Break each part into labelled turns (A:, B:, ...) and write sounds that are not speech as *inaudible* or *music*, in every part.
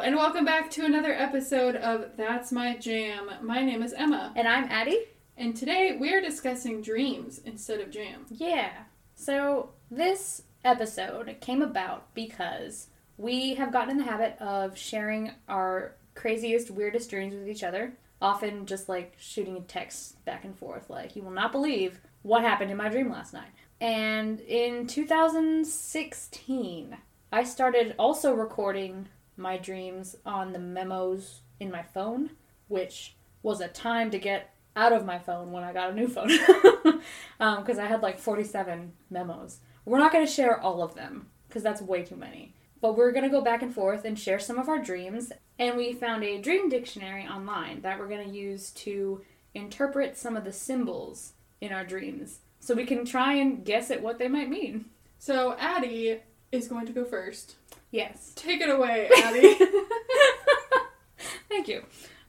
A: and welcome back to another episode of That's My Jam. My name is Emma,
B: And I'm Addie.
A: and today we are discussing dreams instead of jam.
B: Yeah. So this episode came about because we have gotten in the habit of sharing our craziest, weirdest dreams with each other. Often just like shooting a text back and forth, like, you will not believe what happened in my dream last night. And in 2016, I started also recording my dreams on the memos in my phone, which was a time to get out of my phone when I got a new phone. *laughs* Um, because I had like 47 memos. We're not going to share all of them because that's way too many. But we're going to go back and forth and share some of our dreams. And we found a dream dictionary online that we're going to use to interpret some of the symbols in our dreams. So we can try and guess at what they might mean.
A: So, Addie is going to go first.
B: Yes.
A: Take it away, *laughs* Addie. *laughs*
B: Thank you.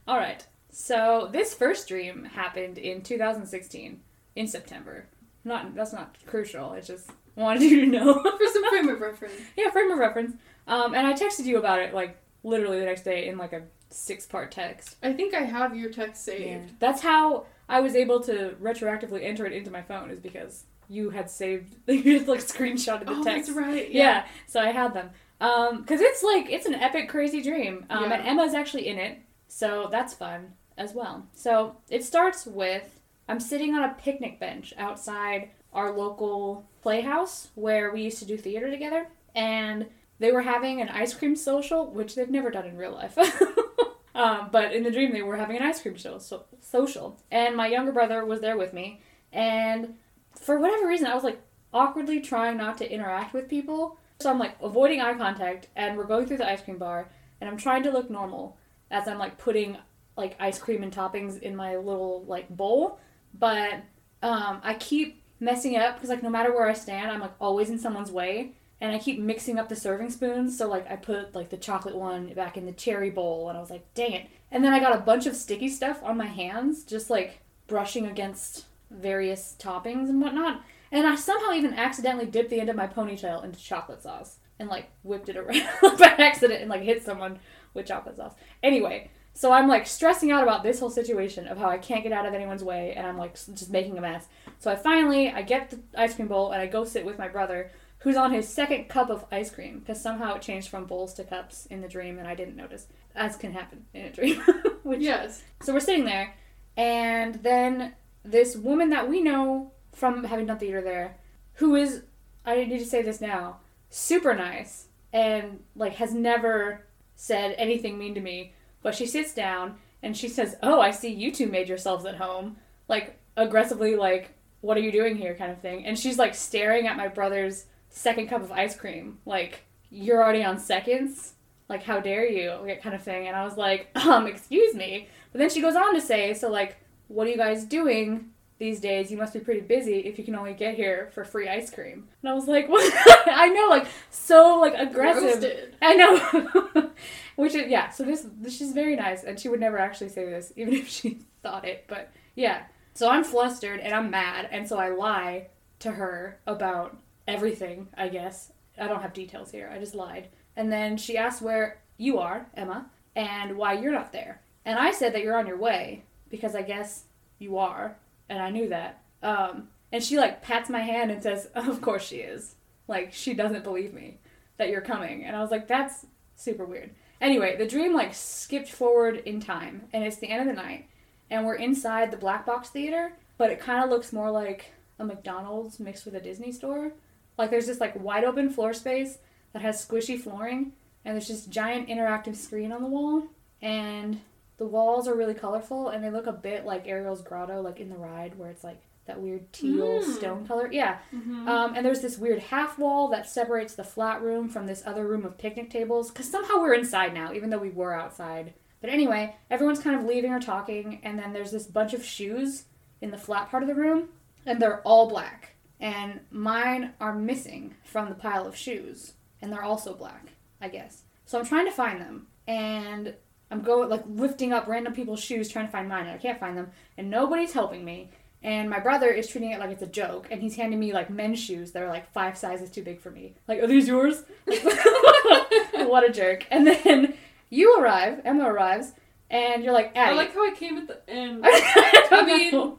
B: All right. So this first dream happened in 2016 in September. Not that's not crucial. I just wanted you to know. *laughs*
A: For some frame of reference.
B: yeah, frame of reference. Um, and I texted you about it like literally the next day in like a six-part text.
A: I think I have your text saved.
B: That's how I was able to retroactively enter it into my phone is because you had saved you had like screenshotted the
A: Oh,
B: text.
A: that's right.
B: Yeah. so I had them. Um, cause it's like it's an epic, crazy dream. Um,
A: Yeah.
B: and Emma's actually in it, so that's fun as well. So it starts with I'm sitting on a picnic bench outside our local playhouse where we used to do theater together, and they were having an ice cream social, which they've never done in real life. *laughs* um, but in the dream, they were having an ice cream show, so, social, and my younger brother was there with me, and for whatever reason, I was like awkwardly trying not to interact with people. So I'm like avoiding eye contact, and we're going through the ice cream bar, and I'm trying to look normal as I'm like putting like ice cream and toppings in my little like bowl, but um, I keep messing up because like no matter where I stand, I'm like always in someone's way, and I keep mixing up the serving spoons. So like I put like the chocolate one back in the cherry bowl, and I was like, dang it! And then I got a bunch of sticky stuff on my hands, just like brushing against various toppings and whatnot. And I somehow even accidentally dipped the end of my ponytail into chocolate sauce and like whipped it around *laughs* by accident and like hit someone with chocolate sauce. Anyway, so I'm like stressing out about this whole situation of how I can't get out of anyone's way and I'm like just making a mess. So I finally I get the ice cream bowl and I go sit with my brother who's on his second cup of ice cream because somehow it changed from bowls to cups in the dream and I didn't notice as can happen in a dream. *laughs* Which
A: Yes.
B: so we're sitting there, and then this woman that we know from having done theater there, who is, I need to say this now, super nice, and like has never said anything mean to me, but she sits down and she says, Oh, I see you two made yourselves at home. Like, aggressively, like, what are you doing here, kind of thing. And she's like staring at my brother's second cup of ice cream, like, you're already on seconds? Like, how dare you? Kind of thing. And I was like, *laughs* um, excuse me. But then she goes on to say, so like, what are you guys doing these days? You must be pretty busy if you can only get here for free ice cream. And I was like, *laughs* what? I know, like, so like aggressive.
A: Roasted.
B: I know. *laughs* Which is yeah. So this, this she's very nice, and she would never actually say this, even if she *laughs* thought it. But yeah. So I'm flustered and I'm mad, and so I lie to her about everything. I guess I don't have details here. I just lied, and then she asked where you are, Emma, and why you're not there. And I said that you're on your way because I guess you are, and I knew that. Um, and she like pats my hand and says, *laughs* "Of course she is." Like she doesn't believe me that you're coming, and I was like, "That's super weird." Anyway, the dream like skipped forward in time, and it's the end of the night, and we're inside the black box theater, but it kind of looks more like a McDonald's mixed with a Disney store. Like there's this like wide open floor space that has squishy flooring, and there's this giant interactive screen on the wall, and the walls are really colorful, and they look a bit like Ariel's grotto, like in the ride where it's like that weird teal
A: Mm.
B: stone color. Yeah,
A: Mhm.
B: um, and there's this weird half wall that separates the flat room from this other room of picnic tables. Because somehow we're inside now, even though we were outside. But anyway, everyone's kind of leaving or talking, and then there's this bunch of shoes in the flat part of the room, and they're all black. And mine are missing from the pile of shoes, and they're also black, I guess. So I'm trying to find them, and I'm going like lifting up random people's shoes trying to find mine, and I can't find them, and nobody's helping me. And my brother is treating it like it's a joke, and he's handing me like men's shoes that are like five sizes too big for me. Like, are these yours? *laughs* what a jerk! And then you arrive, Emma arrives, and you're like,
A: I like how I came at the end. *laughs*
B: I
A: I mean-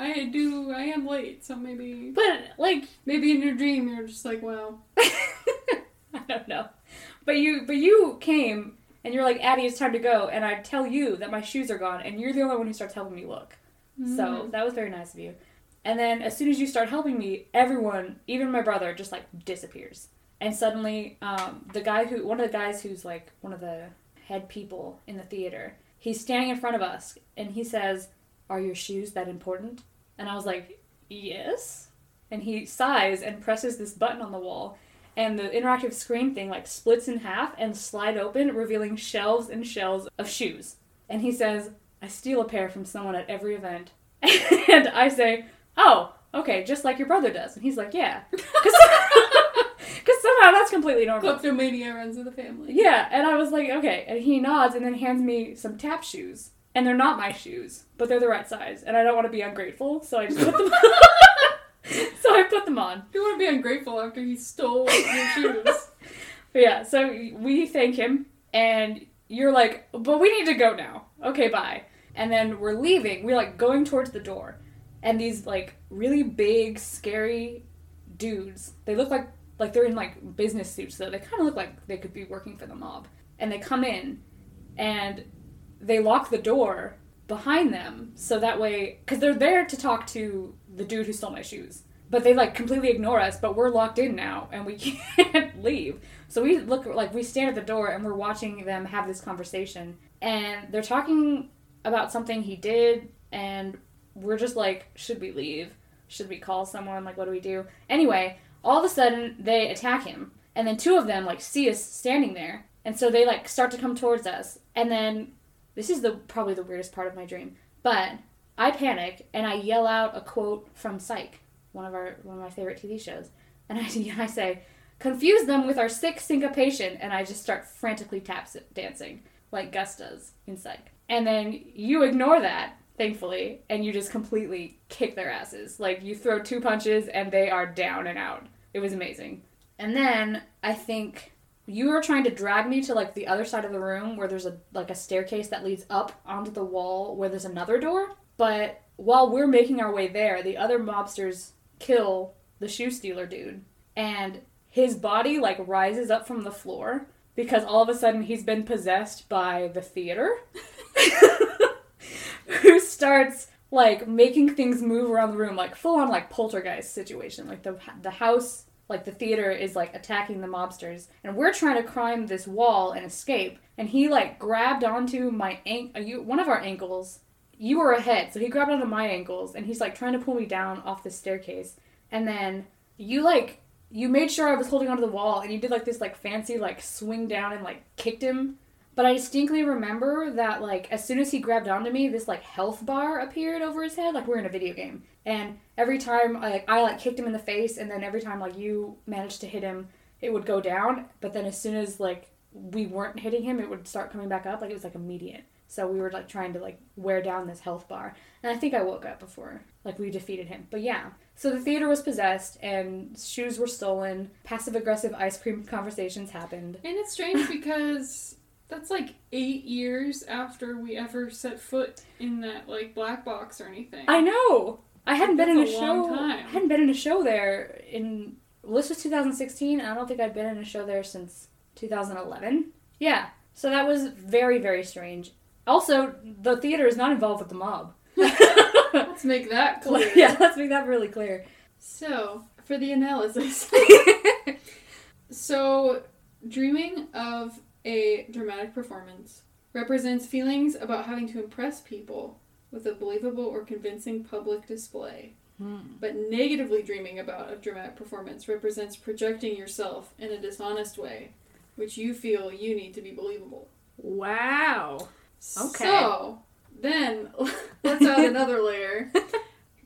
A: I do. I am late, so maybe
B: but like,
A: maybe in your dream you're just like, wow. *laughs*
B: I don't know. But you, but you came, and you're like, Addie, it's time to go, and I tell you that my shoes are gone, and you're the only one who starts helping me look. So
A: Mm.
B: that was very nice of you. And then as soon as you start helping me, everyone, even my brother, just like disappears. And suddenly, um, the guy who, one of the guys who's like one of the head people in the theater, he's standing in front of us and he says, Are your shoes that important? And I was like, Yes. And he sighs and presses this button on the wall. And the interactive screen thing like splits in half and slide open, revealing shelves and shelves of shoes. And he says, I steal a pair from someone at every event. *laughs* and I say, Oh, okay, just like your brother does. And he's like, Yeah. *laughs* Because *laughs* somehow that's completely normal.
A: Kleptomania runs in the family.
B: Yeah, and I was like, Okay. And he nods and then hands me some tap shoes. And they're not my shoes, but they're the right size. And I don't want to be ungrateful, so I just put them So I put them on.
A: You want to be ungrateful after he stole your shoes. *laughs*
B: But yeah, so we thank him, and you're like, but we need to go now. Okay, bye. And then we're leaving. We're like going towards the door, and these like really big, scary dudes. They look like like they're in like business suits, though. They kind of look like they could be working for the mob. And they come in, and they lock the door behind them, so that way, because they're there to talk to the dude who stole my shoes. But they like completely ignore us, but we're locked in now and we *laughs* can't leave. So we look like we stand at the door and we're watching them have this conversation. And they're talking about something he did and we're just like, should we leave? Should we call someone? Like what do we do? Anyway, all of a sudden they attack him. And then two of them like see us standing there. And so they like start to come towards us. And then this is the probably the weirdest part of my dream. But I panic and I yell out a quote from Psych, one of our one of my favorite TV shows, and I, *laughs* I say, "Confuse them with our sick syncopation," and I just start frantically tap dancing like Gus does in Psych. And then you ignore that, thankfully, and you just completely kick their asses. Like you throw two punches and they are down and out. It was amazing. And then I think you were trying to drag me to like the other side of the room where there's a like a staircase that leads up onto the wall where there's another door. But while we're making our way there, the other mobsters kill the shoe stealer dude. And his body like rises up from the floor because all of a sudden he's been possessed by the theater. *laughs* Who starts like making things move around the room like full on like poltergeist situation. Like the the house like the theater is like attacking the mobsters and we're trying to climb this wall and escape and he like grabbed onto my ankle uh, you one of our ankles you were ahead. So he grabbed onto my ankles and he's like trying to pull me down off the staircase. And then you like you made sure i was holding onto the wall and you did like this like fancy like swing down and like kicked him. But i distinctly remember that like as soon as he grabbed onto me this like health bar appeared over his head like we're in a video game. And every time like I like kicked him in the face and then every time like you managed to hit him it would go down. But then as soon as like we weren't hitting him it would start coming back up. Like it was like immediate so we were like trying to like wear down this health bar. And i think i woke up before like we defeated him. But yeah. So the theater was possessed and shoes were stolen. Passive aggressive ice cream conversations happened.
A: And it's strange because that's like eight years after we ever set foot in that like black box or anything.
B: i know. I hadn't been in a
A: a long
B: show
A: time.
B: i hadn't been in a show there in well, this was 2016 and i don't think i'd been in a show there since 2011 yeah. So that was very very strange also the theater is not involved with the mob *laughs*
A: Let's make that *laughs* clear.
B: yeah let's make that really clear
A: So, for the analysis. *laughs* so, dreaming of a dramatic performance represents feelings about having to impress people with a believable or convincing public display. Hmm. But negatively dreaming about a dramatic performance represents projecting yourself in a dishonest way, which you feel you need to be believable.
B: wow Okay.
A: So, then *laughs* let's add *laughs* another layer.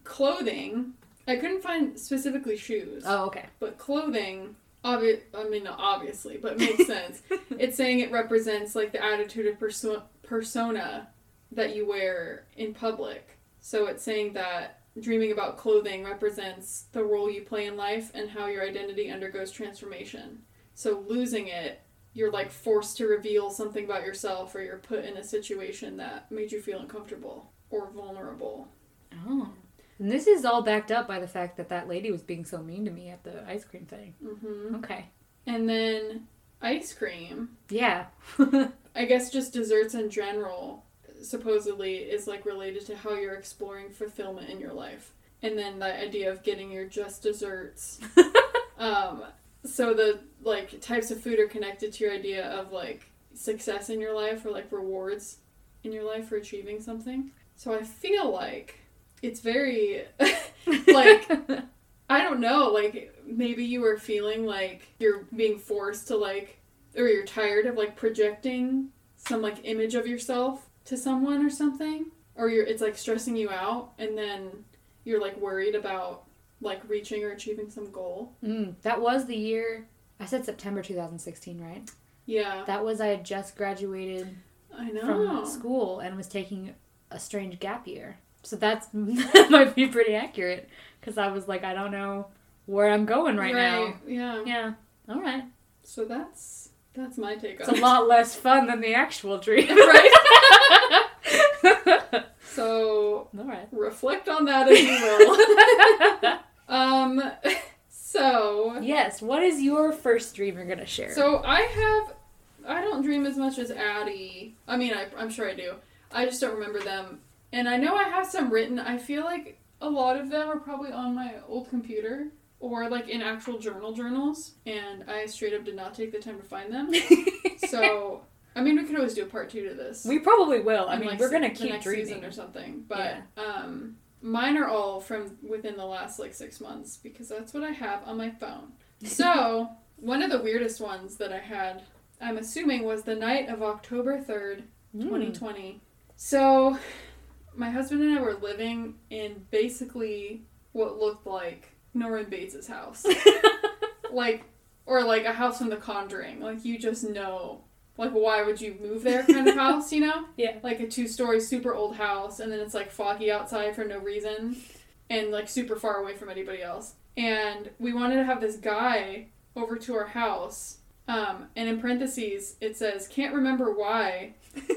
A: Clothing. I couldn't find specifically shoes.
B: oh okay
A: But clothing, obvi- I mean, not obviously, but makes *laughs* sense. it's saying it represents like the attitude of perso- persona that you wear in public. So it's saying that dreaming about clothing represents the role you play in life and how your identity undergoes transformation. So losing it you're like forced to reveal something about yourself or you're put in a situation that made you feel uncomfortable or vulnerable.
C: Oh. And this is all backed up by the fact that that lady was being so mean to me at the ice cream thing.
A: hmm
C: Okay.
A: And then ice cream,
C: Yeah. *laughs*
A: I guess just desserts in general, supposedly is like related to how you're exploring fulfillment in your life. And then the idea of getting your just desserts. *laughs* um, so the like types of food are connected to your idea of like success in your life or like rewards in your life for achieving something. So I feel like it's very *laughs* like I don't know, like maybe you were feeling like you're being forced to like or you're tired of like projecting some like image of yourself to someone or something or you're it's like stressing you out and then you're like worried about like reaching or achieving some goal.
C: mm, that was the year. I said September 2016, right?
A: Yeah.
C: That was I had just graduated
A: I know.
C: from school and was taking a strange gap year. So that's *laughs* that might be pretty accurate because I was like, I don't know where I'm going right, now.
A: Yeah.
C: Yeah. All right.
A: So that's that's my take on. It.
C: It's a lot less fun than the actual dream. *laughs* *laughs*
A: right? So
C: All right.
A: reflect on that as you will. Um *laughs* so
C: yes. What is your first dream you're gonna share?
A: So I have, I don't dream as much as Addie. I mean, I, I'm sure I do. I just don't remember them. And I know I have some written. I feel like a lot of them are probably on my old computer or like in actual journal journals. And I straight up did not take the time to find them. *laughs* So, I mean, we could always do a part two to this.
C: we probably will. I mean,
A: like,
C: we're gonna keep
A: next
C: dreaming.
A: season or something. But um, mine are all from within the last like six months because that's what I have on my phone. *laughs* So one of the weirdest ones that I had, I'm assuming, was the night of October third,
C: Mm.
A: 2020. So my husband and I were living in basically what looked like Norman Bates' house, *laughs* like or like a house from The Conjuring. Like you just know. Like, why would you move there kind of *laughs* house, you know?
C: Yeah.
A: Like a two story, super old house, and then it's like foggy outside for no reason, and like super far away from anybody else. And we wanted to have this guy over to our house. Um, and in parentheses, it says, can't remember why.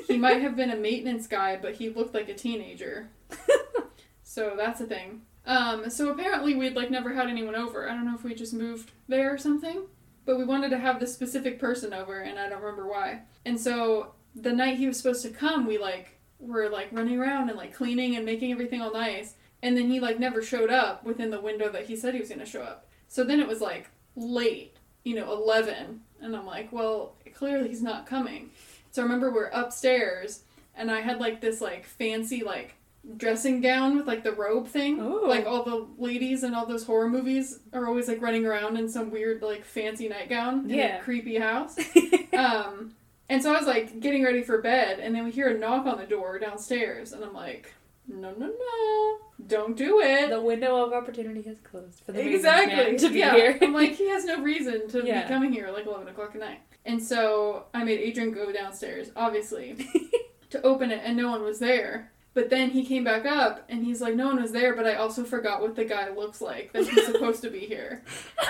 A: He *laughs* might have been a maintenance guy, but he looked like a teenager. *laughs* so that's a thing. Um, so apparently we'd like never had anyone over. I don't know if we just moved there or something. But we wanted to have this specific person over, and I don't remember why. And so the night he was supposed to come, we like were like running around and like cleaning and making everything all nice. And then he like never showed up within the window that he said he was gonna show up. So then it was like late, you know, eleven, and I'm like, well, clearly he's not coming. So I remember we're upstairs, and I had like this like fancy like dressing gown with like the robe thing.
C: Ooh.
A: Like all the ladies in all those horror movies are always like running around in some weird like fancy nightgown in
C: Yeah.
A: a creepy house. *laughs* um, and so I was like getting ready for bed, and then we hear a knock on the door downstairs, and I'm like, no, no, no, don't do it.
C: the window of opportunity has closed for the
A: exactly.
C: man to be
A: yeah.
C: here.
A: I'm like, he has no reason to
C: Yeah.
A: be coming here at like 11 o'clock at night. And so I made Adrian go downstairs, obviously, *laughs* to open it, and no one was there. But then he came back up, and he's like, no one was there, but I also forgot what the guy looks like that he's supposed to be here. *laughs*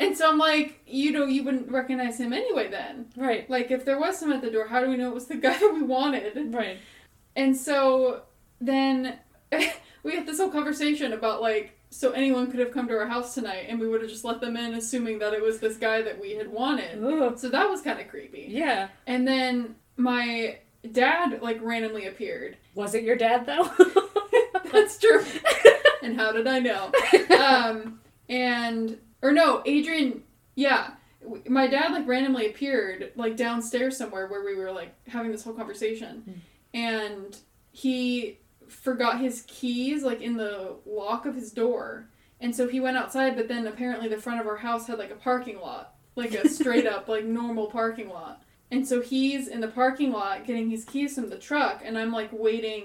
A: And so I'm like, you know, you wouldn't recognize him anyway then.
C: right.
A: Like, if there was someone at the door, how do we know it was the *laughs* guy that we wanted?
C: Right.
A: And so then *laughs* we had this whole conversation about like, so anyone could have come to our house tonight and we would have just let them in assuming that it was this guy that we had wanted.
C: Ooh.
A: So that was kind of creepy.
C: Yeah.
A: And then my dad like randomly appeared.
C: Was it your dad though? *laughs*
A: That's true. *laughs* and how did I know? Um, and, or no, Adrian, yeah. My dad like randomly appeared like downstairs somewhere where we were like having this whole conversation. And he forgot his keys like in the lock of his door. And so he went outside, but then apparently the front of our house had like a parking lot, like a *laughs* straight up like normal parking lot. And so he's in the parking lot getting his keys from the truck, and I'm like waiting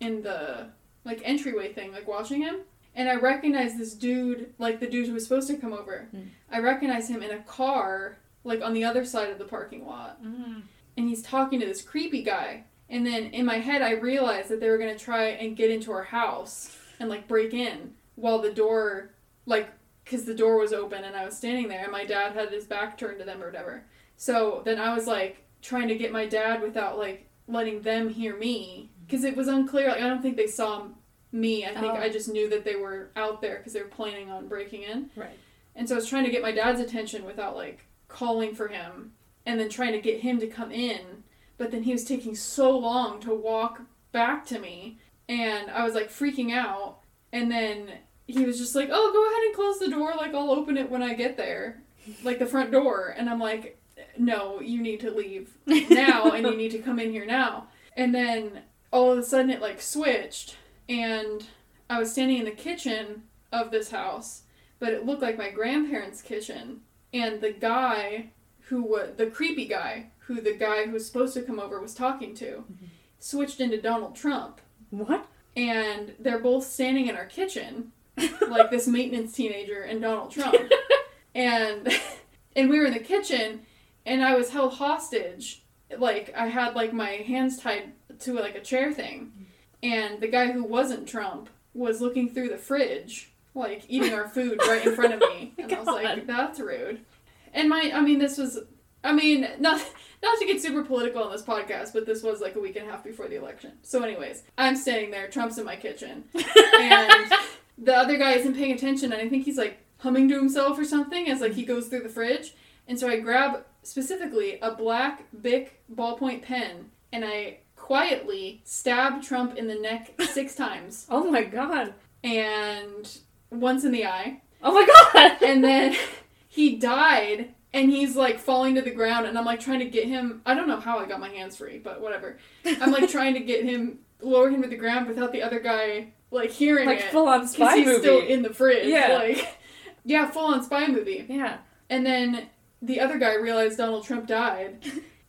A: in the like entryway thing, like watching him. And I recognize this dude, like the dude who was supposed to come over.
C: Mm.
A: I recognize him in a car, like on the other side of the parking lot
C: Mm.
A: and he's talking to this creepy guy. And then in my head, I realized that they were gonna try and get into our house and like break in while the door, like, because the door was open and I was standing there, and my dad had his back turned to them or whatever. So then I was like trying to get my dad without like letting them hear me because it was unclear. Like I don't think they saw me. I think
D: Oh.
A: I just knew that they were out there because they were planning on breaking in.
D: Right.
A: And so I was trying to get my dad's attention without like calling for him and then trying to get him to come in. But then he was taking so long to walk back to me and I was like freaking out. And then he was just like, "Oh, go ahead and close the door. Like I'll open it when I get there." Like the front door. And I'm like, "No, you need to leave now *laughs* and you need to come in here now." And then all of a sudden it like switched and I was standing in the kitchen of this house but it looked like my grandparents' kitchen. And the guy who was the creepy guy, who the guy who was supposed to come over was talking to, mm-hmm. switched into Donald Trump.
B: What?
A: And they're both standing in our kitchen, like this *laughs* maintenance teenager and Donald Trump. *laughs* and and we were in the kitchen, and I was held hostage. Like I had like my hands tied to like a chair thing, and the guy who wasn't Trump was looking through the fridge, like eating our food right in front of me, *laughs* and I was like, "That's rude." And my, I mean, this was, I mean, not not to get super political on this podcast, but this was like a week and a half before the election. So, anyways, I'm standing there, Trump's in my kitchen, and *laughs* the other guy isn't paying attention, and I think he's like humming to himself or something as like he goes through the fridge. And so I grab specifically a black Bic ballpoint pen, and I quietly stab Trump in the neck *laughs* six times,
B: Oh my god.
A: and once in the eye,
B: Oh my god. *laughs*
A: and then *laughs* he died and he's like falling to the ground and i'm like trying to get him i don't know how i got my hands free but whatever i'm like trying to get him lower him to the ground without the other guy like hearing
B: like
A: it
B: full on spy
A: he's
B: movie.
A: still in the fridge
B: Yeah.
A: like yeah full on spy movie
B: yeah.
A: and then the other guy realized donald trump died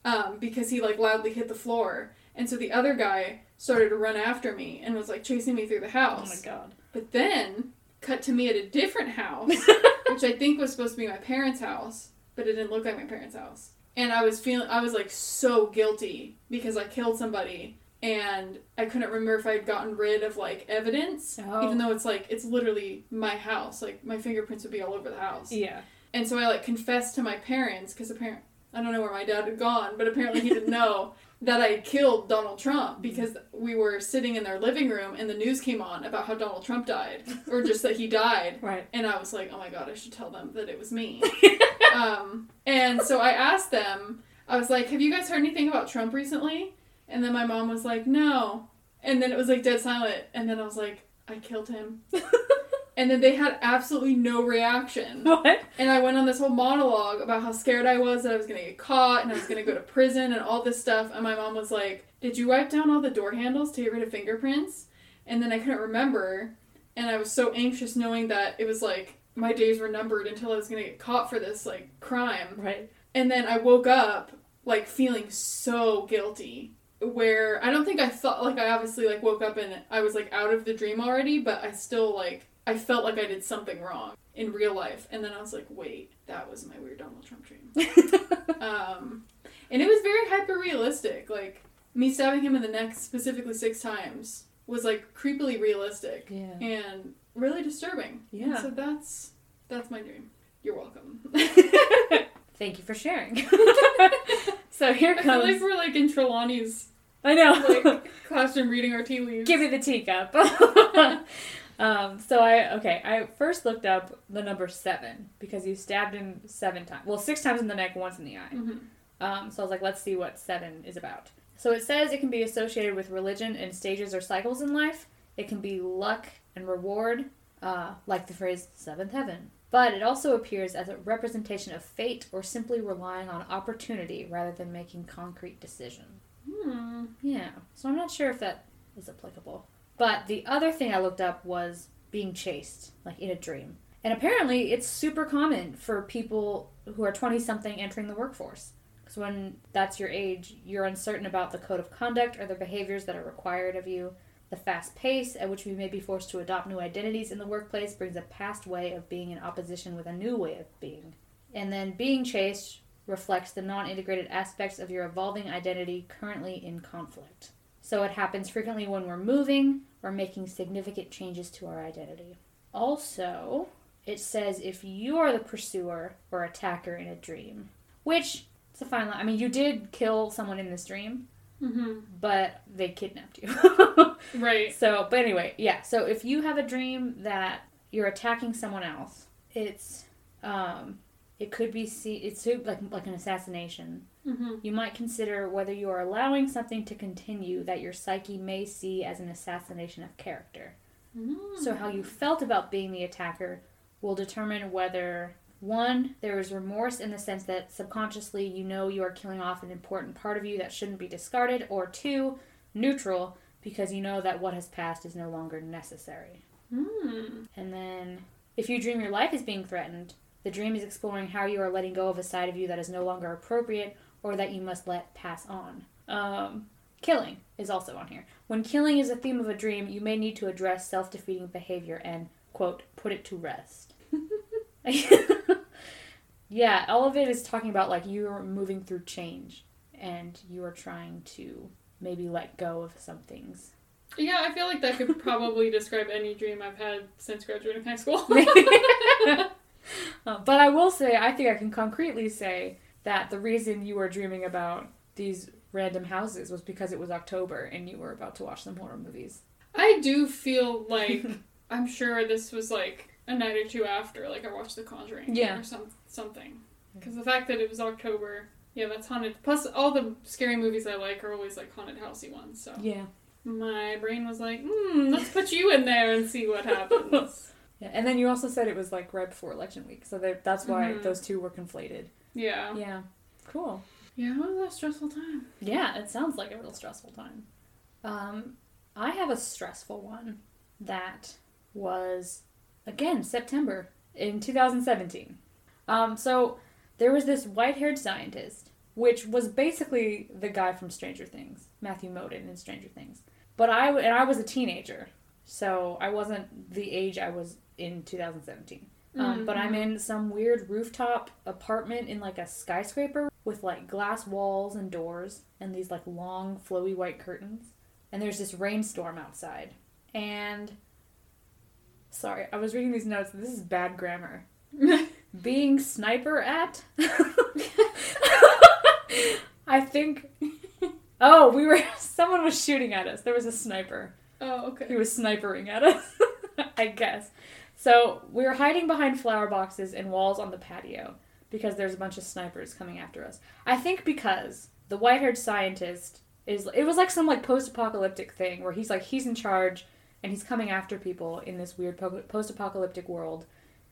A: um, because he like loudly hit the floor and so the other guy started to run after me and was like chasing me through the house.
B: Oh my god.
A: but then cut to me at a different house *laughs* which I think was supposed to be my parents' house, but it didn't look like my parents' house. And I was feeling, I was like so guilty because I killed somebody and I couldn't remember if I had gotten rid of like evidence,
B: Oh.
A: even though it's like, it's literally my house. Like my fingerprints would be all over the house.
B: Yeah.
A: And so I like confessed to my parents because apparently, I don't know where my dad had gone, but apparently he didn't know *laughs* that I killed Donald Trump because we were sitting in their living room and the news came on about how Donald Trump died or just that he died. *laughs*
B: Right.
A: And I was like, oh my god, I should tell them that it was me. *laughs* um, and so I asked them, I was like, have you guys heard anything about Trump recently? And then my mom was like, no. And then it was like dead silent. And then I was like, I killed him. And then they had absolutely no reaction. *laughs*
B: what?
A: And I went on this whole monologue about how scared I was that I was going to get caught and I was going to go to *laughs* prison and all this stuff. And my mom was like, Did you wipe down all the door handles to get rid of fingerprints? And then I couldn't remember. And I was so anxious knowing that it was like my days were numbered until I was going to get caught for this like crime.
B: Right.
A: And then I woke up like feeling so guilty. Where I don't think I thought like I obviously like woke up and I was like out of the dream already, but I still like I felt like I did something wrong in real life. And then I was like, wait, that was my weird Donald Trump dream. *laughs* um, and it was very hyper realistic. Like me stabbing him in the neck specifically six times was like creepily realistic
B: yeah.
A: and really disturbing. And
B: Yeah.
A: so that's that's my dream. You're welcome. *laughs*
B: Thank you for sharing. *laughs* so here comes.
A: I feel like we're like in Trelawney's
B: I know.
A: like classroom reading our tea leaves.
B: Give me the teacup. Um, so I okay. I first looked up the number seven because you stabbed him seven times. Well, six times in the neck, once in the eye.
A: Mhm.
B: Um, so I was like, let's see what seven is about. So it says it can be associated with religion and stages or cycles in life. It can be luck and reward, uh, like the phrase seventh heaven. But it also appears as a representation of fate or simply relying on opportunity rather than making concrete decisions.
A: Hmm.
B: Yeah, so I'm not sure if that is applicable. But the other thing I looked up was being chased, like in a dream. And apparently, it's super common for people who are 20 something entering the workforce. Because when that's your age, you're uncertain about the code of conduct or the behaviors that are required of you. The fast pace at which we may be forced to adopt new identities in the workplace brings a past way of being in opposition with a new way of being. And then being chased reflects the non integrated aspects of your evolving identity currently in conflict. So it happens frequently when we're moving or making significant changes to our identity. Also, it says if you are the pursuer or attacker in a dream, which It's a fine line. I mean, you did kill someone in this dream,
A: Mm-hmm.
B: but they kidnapped you. *laughs*
A: Right.
B: so, but anyway, yeah. So if you have a dream that you're attacking someone else, it's um, it could be see it's like like an assassination.
A: Mm-hmm.
B: You might consider whether you are allowing something to continue that your psyche may see as an assassination of character. So, how you felt about being the attacker will determine whether one, there is remorse in the sense that subconsciously you know you are killing off an important part of you that shouldn't be discarded, or two, neutral, because you know that what has passed is no longer necessary.
A: Mm.
B: And then, if you dream your life is being threatened, the dream is exploring how you are letting go of a side of you that is no longer appropriate or that you must let pass on. Um, killing is also on here. When killing is a theme of a dream, you may need to address self defeating behavior and, quote, put it to rest. *laughs* yeah, all of it is talking about like you're moving through change and you are trying to maybe let go of some things.
A: Yeah, I feel like that could probably describe any dream I've had since graduating high school. *laughs* *laughs* *laughs*
B: Uh, but I will say, I think I can concretely say that the reason you were dreaming about these random houses was because it was October and you were about to watch some horror movies.
A: I do feel *laughs* like I'm sure this was like a night or two after, like I watched The Conjuring,
B: Yeah.
A: or some something. Because the fact that it was October, yeah, that's haunted. Plus, all the scary movies I like are always like haunted housey ones. So
B: Yeah.
A: my brain was like, hmm, let's put you in there and see what happens. *laughs*
B: Yeah, and then you also said it was like right before election week, so that- that's why
A: Mhm.
B: those two were conflated.
A: yeah,
B: Yeah. Cool.
A: yeah, it was a stressful time.
B: Yeah, it sounds like a real stressful time. Um, I have a stressful one that was again September in 2017. Um, so there was this white-haired scientist, which was basically the guy from Stranger Things, Matthew Modine in Stranger Things. But I and I was a teenager, so I wasn't the age I was in 2017. Um, But I'm in some weird rooftop apartment in like a skyscraper with like glass walls and doors and these like long flowy white curtains. And there's this rainstorm outside. And sorry, I was reading these notes. This is bad grammar. *laughs* Being sniper at. *laughs* *laughs* I think. Oh, we were. Someone was shooting at us. There was a sniper.
A: Oh, okay.
B: He was snipering at us, *laughs* I guess. So we were hiding behind flower boxes and walls on the patio because there's a bunch of snipers coming after us. I think because the white-haired scientist is it was like some like post-apocalyptic thing where he's like he's in charge and he's coming after people in this weird po- post-apocalyptic world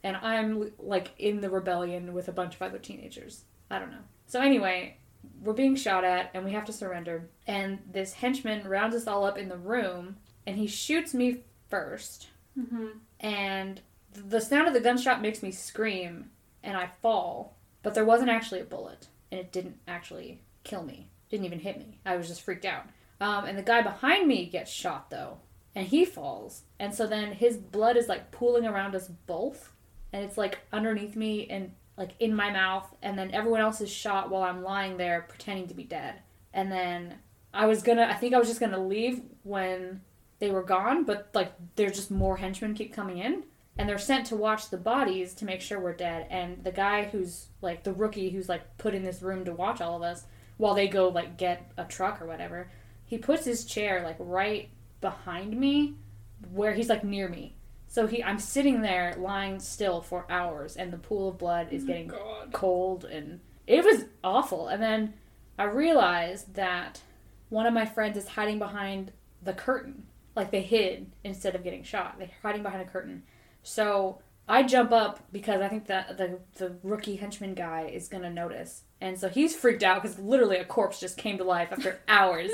B: and I'm like in the rebellion with a bunch of other teenagers. I don't know. So anyway, we're being shot at and we have to surrender. And this henchman rounds us all up in the room and he shoots me first.
A: hmm
B: And the sound of the gunshot makes me scream and I fall. But there wasn't actually a bullet and it didn't actually kill me. Didn't even hit me. I was just freaked out. Um, and the guy behind me gets shot though and he falls. And so then his blood is like pooling around us both and it's like underneath me and like in my mouth and then everyone else is shot while I'm lying there pretending to be dead. And then I was gonna I think I was just gonna leave when they were gone, but like there's just more henchmen keep coming in and they're sent to watch the bodies to make sure we're dead. And the guy who's like the rookie who's like put in this room to watch all of us while they go like get a truck or whatever, he puts his chair like right behind me where he's like near me. So he I'm sitting there lying still for hours and the pool of blood is oh getting
A: God.
B: cold and it was awful. And then I realized that one of my friends is hiding behind the curtain. Like they hid instead of getting shot. They're hiding behind a curtain. So I jump up because I think that the the rookie henchman guy is gonna notice, and so he's freaked out because literally a corpse just came to life after *laughs* hours,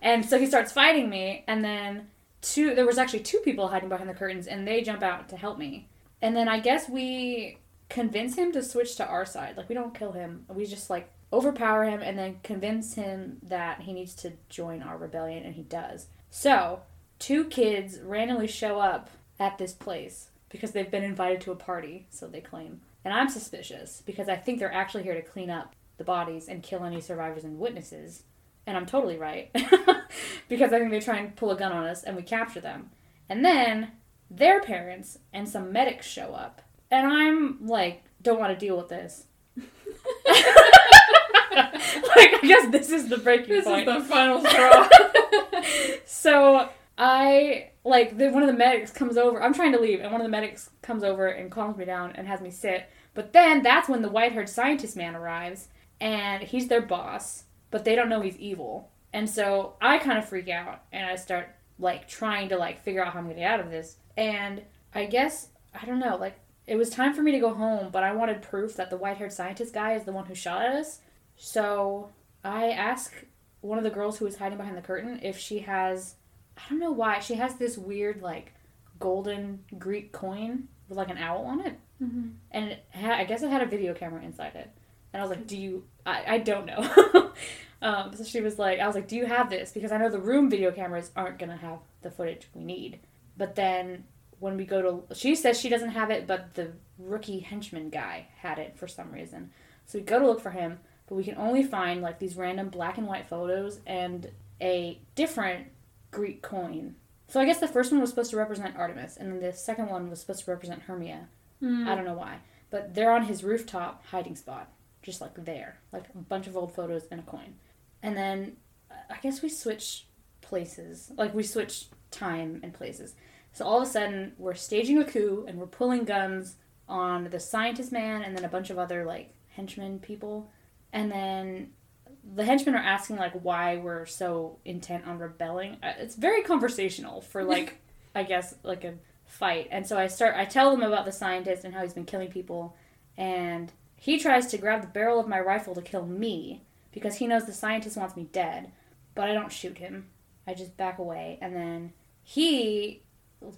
B: and so he starts fighting me, and then two there was actually two people hiding behind the curtains, and they jump out to help me, and then I guess we convince him to switch to our side. Like we don't kill him, we just like overpower him and then convince him that he needs to join our rebellion, and he does. So two kids randomly show up at this place because they've been invited to a party, so they claim. And I'm suspicious because I think they're actually here to clean up the bodies and kill any survivors and witnesses. And I'm totally right. *laughs* because I think they try and pull a gun on us and we capture them. And then their parents and some medics show up. And I'm like, don't want to deal with this. *laughs* *laughs* like, I guess this is the breaking
A: This
B: point.
A: is the final straw.
B: so I like the, one of the medics comes over. I'm trying to leave, and one of the medics comes over and calms me down and has me sit. But then that's when the white-haired scientist man arrives, and he's their boss, but they don't know he's evil. And so I kind of freak out, and I start like trying to like figure out how I'm gonna get out of this. And I guess I don't know, like it was time for me to go home, but I wanted proof that the white-haired scientist guy is the one who shot at us. So I ask one of the girls who was hiding behind the curtain if she has I don't know why she has this weird like golden Greek coin with like an owl on it,
A: Mhm.
B: and it ha- I guess it had a video camera inside it. And I was like, "Do you? I, I don't know." *laughs* um, so she was like, "I was like, do you have this? Because I know the room video cameras aren't gonna have the footage we need." But then when we go to, she says she doesn't have it, but the rookie henchman guy had it for some reason. So we go to look for him, but we can only find like these random black and white photos and a different Greek coin. So I guess the first one was supposed to represent Artemis, and then the second one was supposed to represent Hermia.
A: Hmm.
B: I don't know why, but they're on his rooftop hiding spot, just like there, like a bunch of old photos and a coin. And then uh, I guess we switch places, like we switch time and places. So all of a sudden we're staging a coup and we're pulling guns on the scientist man and then a bunch of other like henchmen people, and then the henchmen are asking like why we're so intent on rebelling. Uh, It's very conversational for like I guess like a fight. And so I start I tell them about the scientist and how he's been killing people. And he tries to grab the barrel of my rifle to kill me because he knows the scientist wants me dead, but I don't shoot him. I just back away. And then he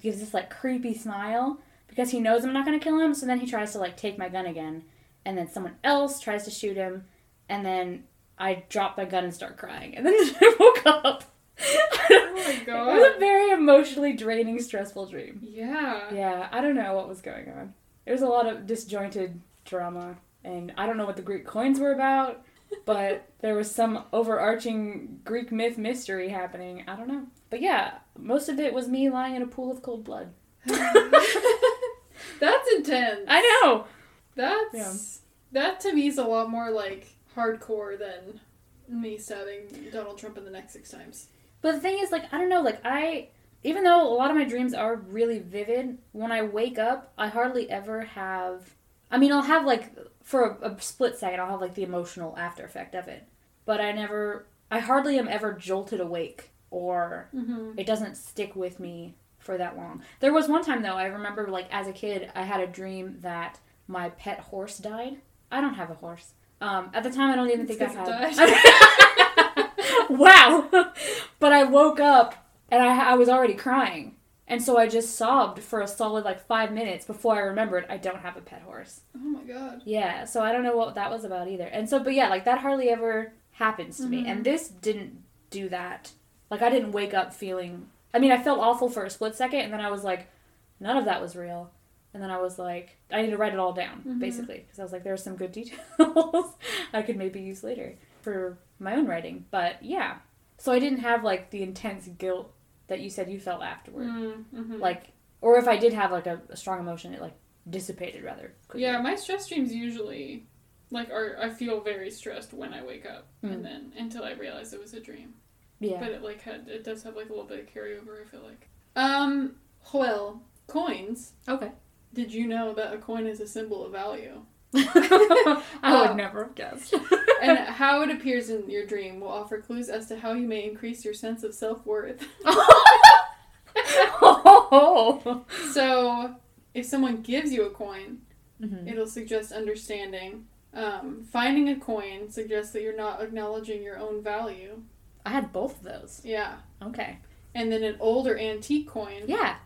B: gives this like creepy smile because he knows I'm not going to kill him, so then he tries to like take my gun again. And then someone else tries to shoot him. And then I drop my gun and start crying and then *laughs* I woke up.
A: Oh my god! *laughs*
B: It was a very emotionally draining, stressful dream.
A: Yeah.
B: Yeah, I don't know what was going on. It was a lot of disjointed drama, and I don't know what the Greek coins were about, but *laughs* there was some overarching Greek myth mystery happening. I don't know. But yeah, most of it was me lying in a pool of cold blood.
A: That's intense.
B: I know!
A: That's that to me is a lot more like hardcore than me stabbing Donald Trump in the neck six times.
B: But the thing is, like, I don't know, like, I. Even though a lot of my dreams are really vivid, when I wake up, I hardly ever have. I mean, I'll have, like, for a, a split second, I'll have, like, the emotional after effect of it. But I never. I hardly am ever jolted awake, or
A: Mm-hmm.
B: it doesn't stick with me for that long. There was one time, though, I remember, like, as a kid, I had a dream that my pet horse died. I don't have a horse. Um, at the time, I don't even think I had. *laughs* wow. but I woke up and I, I was already crying. And so I just sobbed for a solid like five minutes before I remembered I don't have a pet horse.
A: Oh my god.
B: Yeah, so I don't know what that was about either. And so, but yeah, like that hardly ever happens to me.
A: Mhm.
B: And this didn't do that. Like I didn't wake up feeling. I mean, I felt awful for a split second, and then I was like, none of that was real. And then I was like, I need to write it all down,
A: Mhm.
B: basically, because I was like, there's some good *laughs* details I could maybe use later for my own writing. But yeah, so I didn't have like the intense guilt that you said you felt afterward.
A: Mm-hmm.
B: Like, or if I did have like a, a strong emotion, it like dissipated rather quickly.
A: Yeah, my stress dreams usually like are I feel very stressed when I wake up
B: Mm.
A: and then until I realize it was a dream.
B: yeah.
A: But it like had it does have like a little bit of carryover, I feel like. Um Well, coins.
B: Okay.
A: Did you know that a coin is a symbol of value? *laughs*
B: I would
A: Uh,
B: never have guessed. *laughs*
A: and *laughs* how it appears in your dream will offer clues as to how you may increase your sense of self worth.
B: oh.
A: so, if someone gives you a coin,
B: Mhm.
A: it'll suggest understanding. Um, finding a coin suggests that you're not acknowledging your own value.
B: I had both of those.
A: Yeah.
B: Okay.
A: And then an old or antique coin
B: Yeah.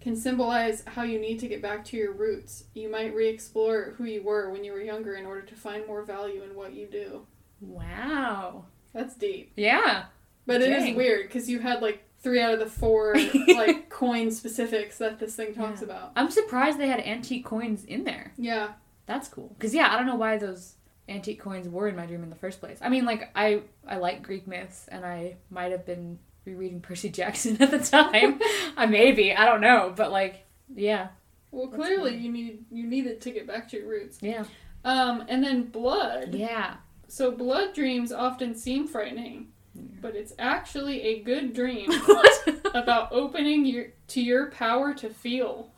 A: Can symbolize how you need to get back to your roots. You might re explore who you were when you were younger in order to find more value in what you do.
B: Wow.
A: That's deep.
B: Yeah.
A: But it is weird because you had like three out of the four *laughs* like coin specifics that this thing talks
B: Yeah.
A: about.
B: I'm surprised they had antique coins in there.
A: Yeah.
B: That's cool. Cause yeah, I don't know why those antique coins were in my dream in the first place. I mean, like I I like Greek myths, and I might have been rereading Percy Jackson *laughs* at the time. I maybe I don't know, but like yeah,
A: Well, clearly you need you needed to get back to your roots.
B: yeah,
A: Um, and then blood.
B: yeah.
A: So blood dreams often seem frightening, but it's actually a good dream *laughs* *laughs* about opening your to your power to feel.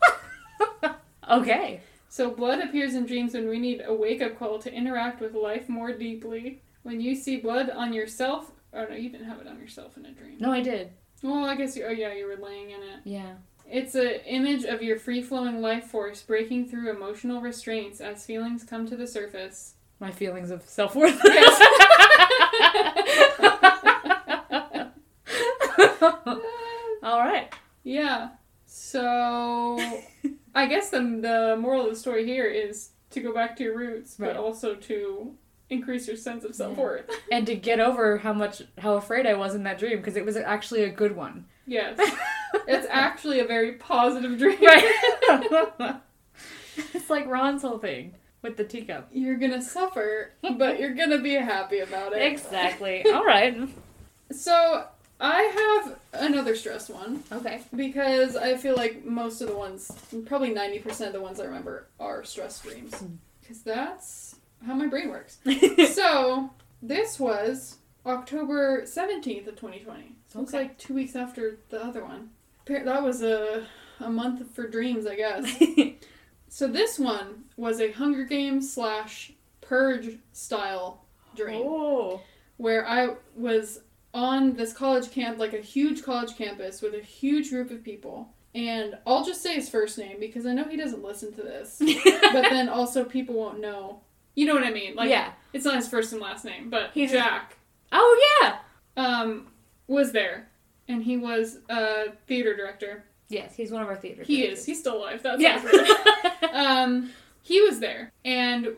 C: okay.
A: So blood appears in dreams when we need a wake-up call to interact with life more deeply. When you see blood on yourself, oh no, you didn't have it on yourself in a dream.
C: No, I did.
A: Well, I guess you. Oh yeah, you were laying in it.
C: Yeah.
A: It's an image of your free-flowing life force breaking through emotional restraints as feelings come to the surface.
C: My feelings of self worth. *laughs* *laughs* All right.
A: Yeah. So I guess the the moral of the story here is to go back to your roots,
C: Right.
A: but also to increase your sense of self worth. *laughs*
C: And to get over how much how afraid I was in that dream because it was actually a good one.
A: Yes. *laughs* It's actually a very positive dream.
C: Right. *laughs* it's like Ron's whole thing with the teacup.
A: You're gonna suffer, but you're gonna be happy about it.
C: Exactly. All right.
A: So I have another stress one
C: Okay.
A: because I feel like most of the ones, probably 90% of the ones I remember are stress dreams.
C: Hmm.
A: Because that's how my brain works. *laughs* so this was October 17th of 2020. So it's like two weeks after the other one. That was a, a month for dreams, I guess. *laughs* so this one was a Hunger Games slash Purge style dream
C: oh.
A: where I was on this college camp, like a huge college campus with a huge group of people. And I'll just say his first name because I know he doesn't listen to this. *laughs* but then also people won't know. You know what I mean? Like
C: yeah.
A: it's not his first and last name, but
C: He's-
A: Jack
C: Oh yeah.
A: um was there. And he was a theater director.
C: Yes, he's one of our theater.
A: He
C: directors.
A: is. He's still alive. That's
C: Yeah. *laughs*
A: um he was there. And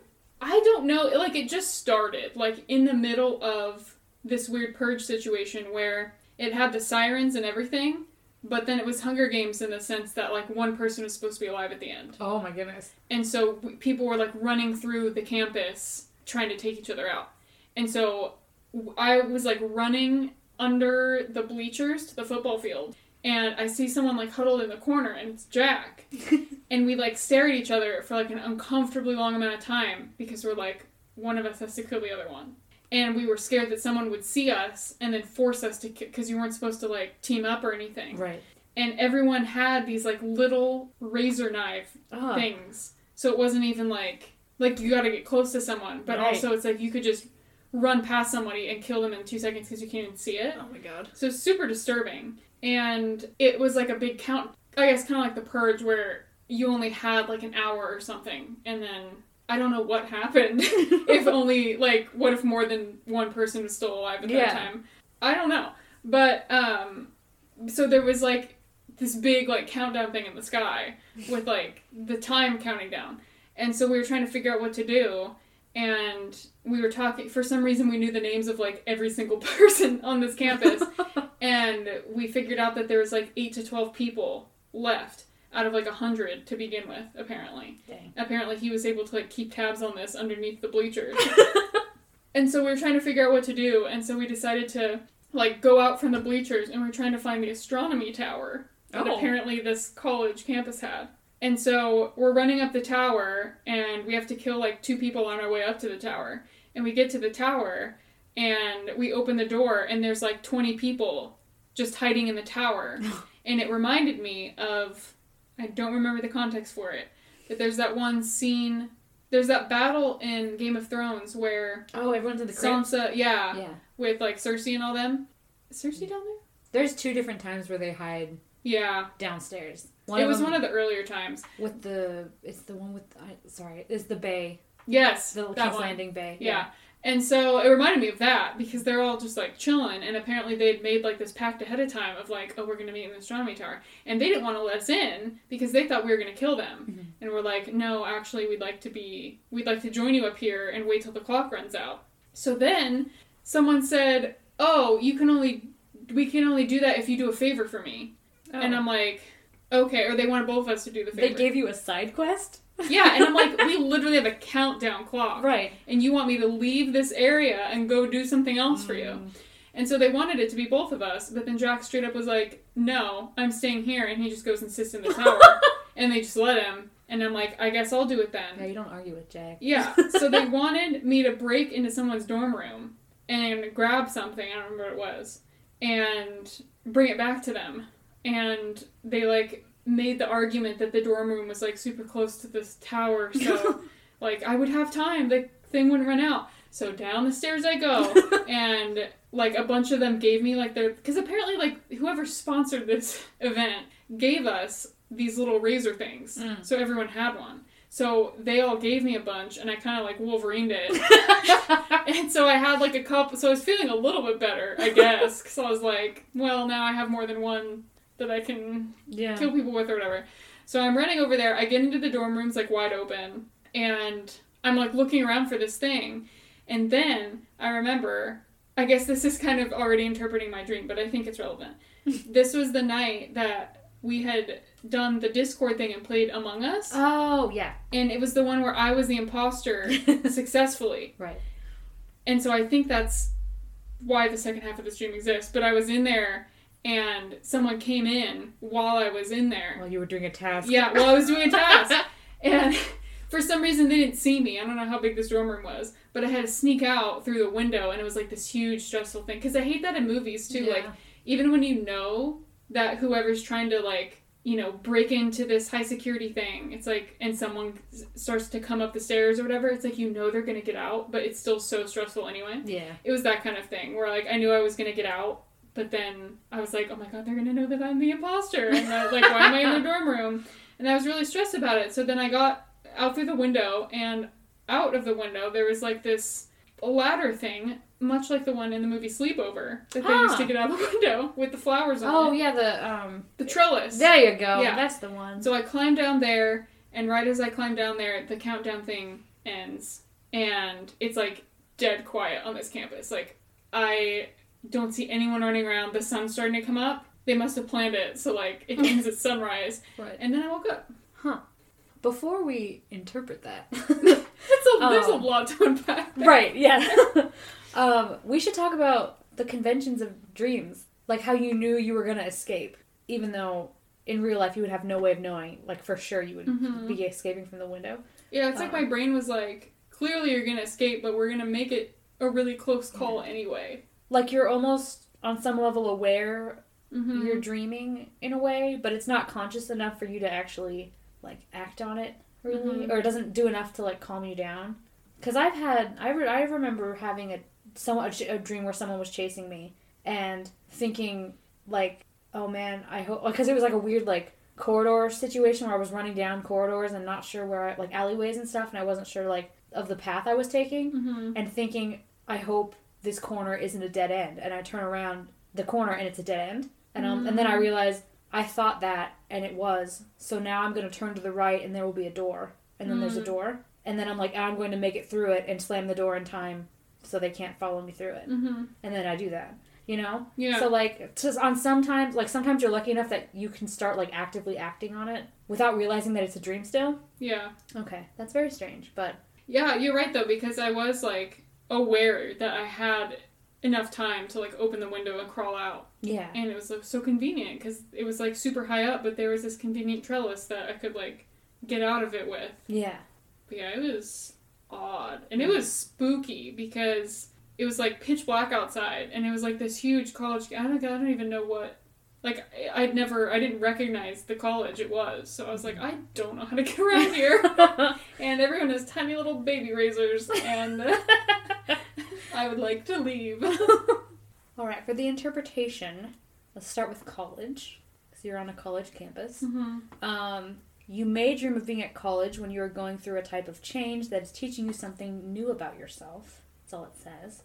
A: I don't know, like it just started like in the middle of this weird purge situation where it had the sirens and everything, but then it was Hunger Games in the sense that like one person was supposed to be alive at the end.
C: oh my goodness.
A: And so people were like running through the campus trying to take each other out. And so I was like running under the bleachers to the football field. And I see someone like huddled in the corner, and it's Jack. *laughs* and we like stare at each other for like an uncomfortably long amount of time because we're like, one of us has to kill the other one. And we were scared that someone would see us and then force us to, because you weren't supposed to like team up or anything.
C: Right.
A: And everyone had these like little razor knife
C: Oh.
A: things. So it wasn't even like like you got to get close to someone, but
C: Right.
A: also it's like you could just run past somebody and kill them in two seconds because you can't even see it.
C: Oh my god.
A: So super disturbing. And it was like a big count. I guess kind of like the purge where you only had like an hour or something, and then I don't know what happened. *laughs* if only like what if more than one person was still alive at
C: Yeah.
A: that time? I don't know. But um, so there was like this big like countdown thing in the sky with like the time counting down. And so we were trying to figure out what to do and we were talking for some reason we knew the names of like every single *laughs* person on this campus *laughs* and we figured out that there was like 8 to 12 people left out of like a 100 to begin with apparently.
C: Dang.
A: Apparently he was able to like keep tabs on this underneath the bleachers. *laughs* *laughs* and so we were trying to figure out what to do and so we decided to like go out from the bleachers and we are trying to find the astronomy tower that
C: Oh.
A: apparently this college campus had. And so we're running up the tower and we have to kill like two people on our way up to the tower. And we get to the tower and we open the door and there's like 20 people just hiding in the tower. *laughs* and it reminded me of I don't remember the context for it, but there's that one scene there's that battle in Game of Thrones where
C: Oh, everyone's in the crypt.
A: Sansa, yeah,
C: Yeah.
A: with like Cersei and all them. Is Cersei down there?
C: There's two different times where they hide
A: Yeah,
C: downstairs.
A: it was one of the earlier times.
C: with the. It's the one with. I, sorry, it's the bay,
A: Yes,
C: the King's. Landing bay.
A: Yeah. And so it reminded me of that because they're all just like chilling, and apparently they'd made like this pact ahead of time of like, oh, we're gonna meet in the astronomy tower, and they didn't want to let us in because they thought we were gonna kill them,
C: Mhm.
A: and we're like, no, actually, we'd like to be, we'd like to join you up here and wait till the clock runs out. So then someone said, oh, you can only, we can only do that if you do a favor for me,
C: Oh.
A: and I'm like, okay, or they wanted both of us to do the favor.
C: they gave you a side quest.
A: Yeah, and I'm like, we literally have a countdown clock
C: Right.
A: and you want me to leave this area and go do something else for you.
C: Mm.
A: And so they wanted it to be both of us, but then Jack straight up was like, "No, I'm staying here," and he just goes and sits in the tower. *laughs* and they just let him. And I'm like, I guess I'll do it then.
B: Yeah, you don't argue with Jack.
A: Yeah. So *laughs* they wanted me to break into someone's dorm room and grab something, I don't remember what it was, and bring it back to them. And they like made the argument that the dorm room was like super close to this tower, *laughs* so like I would have time, the thing wouldn't run out. So down the stairs I go, *laughs* and like a bunch of them gave me like their because apparently like whoever sponsored this *laughs* event gave us these little razor things,
B: Mm.
A: so everyone had one. So they all gave me a bunch, and I kind of like Wolverined it. and so I had like a couple. So I was feeling a little bit better, I guess, because I was like, well, now I have more than one that I can
B: yeah.
A: kill people with or whatever. So I'm running over there. I get into the dorm rooms like wide open, and I'm like looking around for this thing, and then I remember. I guess this is kind of already interpreting my dream, but I think it's relevant. *laughs* this was the night that we had done the Discord thing and played Among Us,
B: Oh yeah.
A: and it was the one where I was the imposter *laughs* successfully.
B: Right.
A: And so I think that's why the second half of this dream exists. But I was in there and someone came in while I was in there.
B: While you were doing a task.
A: Yeah, while I was doing a task. *laughs* and for some reason they didn't see me. I don't know how big this dorm room was. But I had to sneak out through the window and it was like this huge stressful thing. Because I hate that in movies too.
B: Yeah.
A: Like, even when you know that whoever's trying to like you know break into this high security thing it's like and someone starts to come up the stairs or whatever it's like you know they're gonna get out but it's still so stressful anyway
B: Yeah.
A: it was that kind of thing where like i knew i was gonna get out but then i was like oh my god they're gonna know that i'm the imposter and that, like why am i in the *laughs* dorm room and i was really stressed about it so then i got out through the window and out of the window there was like this ladder thing much like the one in the movie sleepover that they used
B: Ah.
A: to get out of the window with the flowers on
B: Oh
A: it
B: yeah, the um.
A: the trellis
B: There you go.
A: Yeah.
B: That's the one.
A: so I climbed down there, and right as I climbed down there, the countdown thing ends, and it's like dead quiet on this campus. Like I don't see anyone running around. The sun's starting to come up. They must have planned it so like it ends at *laughs* sunrise,
B: right.
A: and then I woke up. Huh.
B: Before we interpret that. *laughs*
A: It's a, there's a
B: Um,
A: lot to unpack. there.
B: right. Yeah. *laughs* um, we should talk about the conventions of dreams, like how you knew you were gonna escape, even though in real life you would have no way of knowing, like for sure you would
A: Mhm.
B: be escaping from the window.
A: Yeah, it's like
B: Um,
A: my brain was like, clearly you're gonna escape, but we're gonna make it a really close call anyway.
B: Like you're almost on some level aware
A: Mm-hmm.
B: you're dreaming in a way, but it's not conscious enough for you to actually like act on it really,
A: Mhm.
B: or it doesn't do enough to like calm you down. Because I've had, I, re- I remember having a somewhat a, a dream where someone was chasing me and thinking like, oh man, I hope because it was like a weird like corridor situation where I was running down corridors and not sure where I, like alleyways and stuff, and I wasn't sure like of the path I was taking
A: Mm-hmm.
B: and thinking, I hope this corner isn't a dead end. And I turn around the corner and it's a dead end. And um, and then I realize I thought that and it was. So now I'm going to turn to the right and there will be a door. And then there's a
A: Mm.
B: door. And then I'm like, I'm going to make it through it and slam the door in time so they can't follow me through it.
A: Mm-hmm.
B: And then I do that. You know?
A: Yeah.
B: So like just on sometimes like sometimes you're lucky enough that you can start like actively acting on it without realizing that it's a dream still.
A: yeah.
B: Okay. That's very strange, but
A: Yeah, you're right though, because I was like aware that I had enough time to like open the window and crawl out,
B: yeah.
A: and it was like, so convenient because it was like super high up, but there was this convenient trellis that I could like get out of it with.
B: Yeah.
A: But yeah, it was odd, and it was spooky because it was like pitch black outside, and it was like this huge college. I don't, I don't even know what. Like I- I'd never, I didn't recognize the college it was, so I was like, I don't know how to get around here. *laughs* and everyone has tiny little baby razors, and uh, I would like to leave. *laughs*
B: All right, for the interpretation, let's start with college, because you're on a college campus.
A: mm-hmm.
B: Um, you may dream of being at college when you are going through a type of change that is teaching you something new about yourself. That's all it says.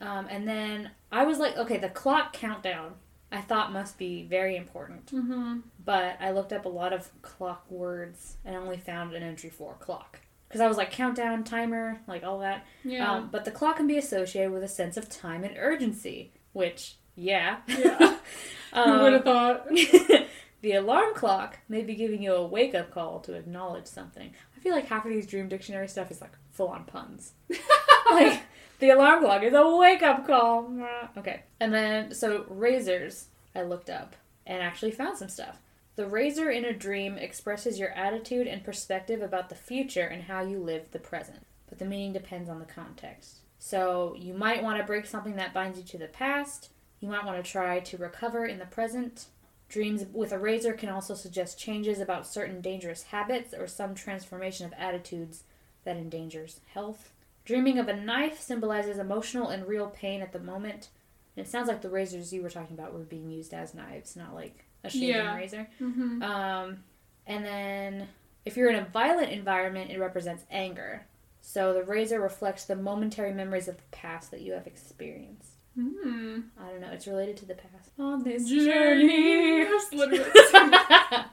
B: Um, and then I was like, okay, the clock countdown I thought must be very important.
A: Mm-hmm.
B: But I looked up a lot of clock words and only found an entry for clock. Because I was like, countdown, timer, like all that.
A: Yeah.
B: Um, but the clock can be associated with a sense of time and urgency, which, yeah.
A: Yeah. *laughs* *laughs* Who would have thought? *laughs*
B: the alarm clock may be giving you a wake up call to acknowledge something. I feel like half of these dream dictionary stuff is like full on puns. *laughs* like, the alarm clock is a wake up call. Okay. And then, so razors, I looked up and actually found some stuff. The razor in a dream expresses your attitude and perspective about the future and how you live the present. But the meaning depends on the context. So you might want to break something that binds you to the past. You might want to try to recover in the present. Dreams with a razor can also suggest changes about certain dangerous habits or some transformation of attitudes that endangers health. Dreaming of a knife symbolizes emotional and real pain at the moment. And it sounds like the razors you were talking about were being used as knives, not like a shaving
A: Yeah.
B: razor.
A: Mm-hmm.
B: Um, and then if you're in a violent environment, it represents anger. So the razor reflects the momentary memories of the past that you have experienced.
A: Hmm.
B: I don't know. It's related to the past. On this
A: Journey.
B: journey *laughs*
A: literally. *laughs*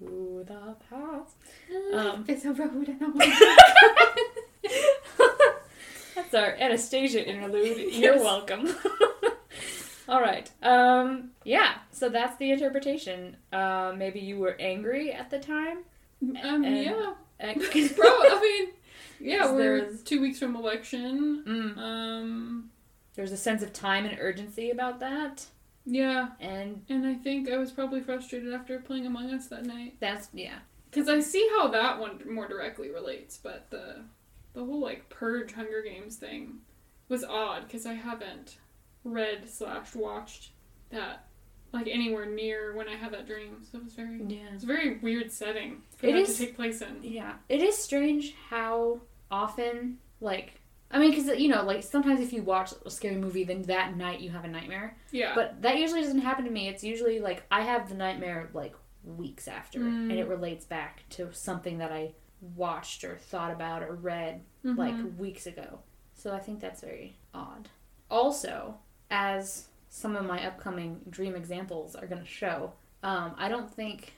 B: to the past. Um,
A: it's a road and a *laughs*
B: That's our Anastasia interlude. *laughs* You're welcome. *laughs* All right. Um, yeah. So that's the interpretation. Uh, maybe you were angry at the time.
A: Um,
B: And-
A: yeah.
B: And-
A: Bro, I mean, yeah, we're two weeks from election.
B: Mm.
A: Um,
B: There's a sense of time and urgency about that,
A: yeah,
B: and
A: and I think I was probably frustrated after playing Among Us that night.
B: that's yeah.
A: Because I see how that one more directly relates, but the the whole like purge Hunger Games thing was odd because I haven't read slash watched that like anywhere near when I had that dream. So it was very
B: Yeah.
A: it's a very weird setting for
B: It
A: that
B: is-
A: to take place in.
B: Yeah. It is strange how often, like, I mean, because, you know, like, sometimes if you watch a scary movie, then that night you have a nightmare.
A: Yeah.
B: But that usually doesn't happen to me. It's usually, like, I have the nightmare, like, weeks after,
A: Mm.
B: and it relates back to something that I watched or thought about or read,
A: Mhm.
B: like, weeks ago. So I think that's very odd. Also, as some of my upcoming dream examples are going to show, um, I don't think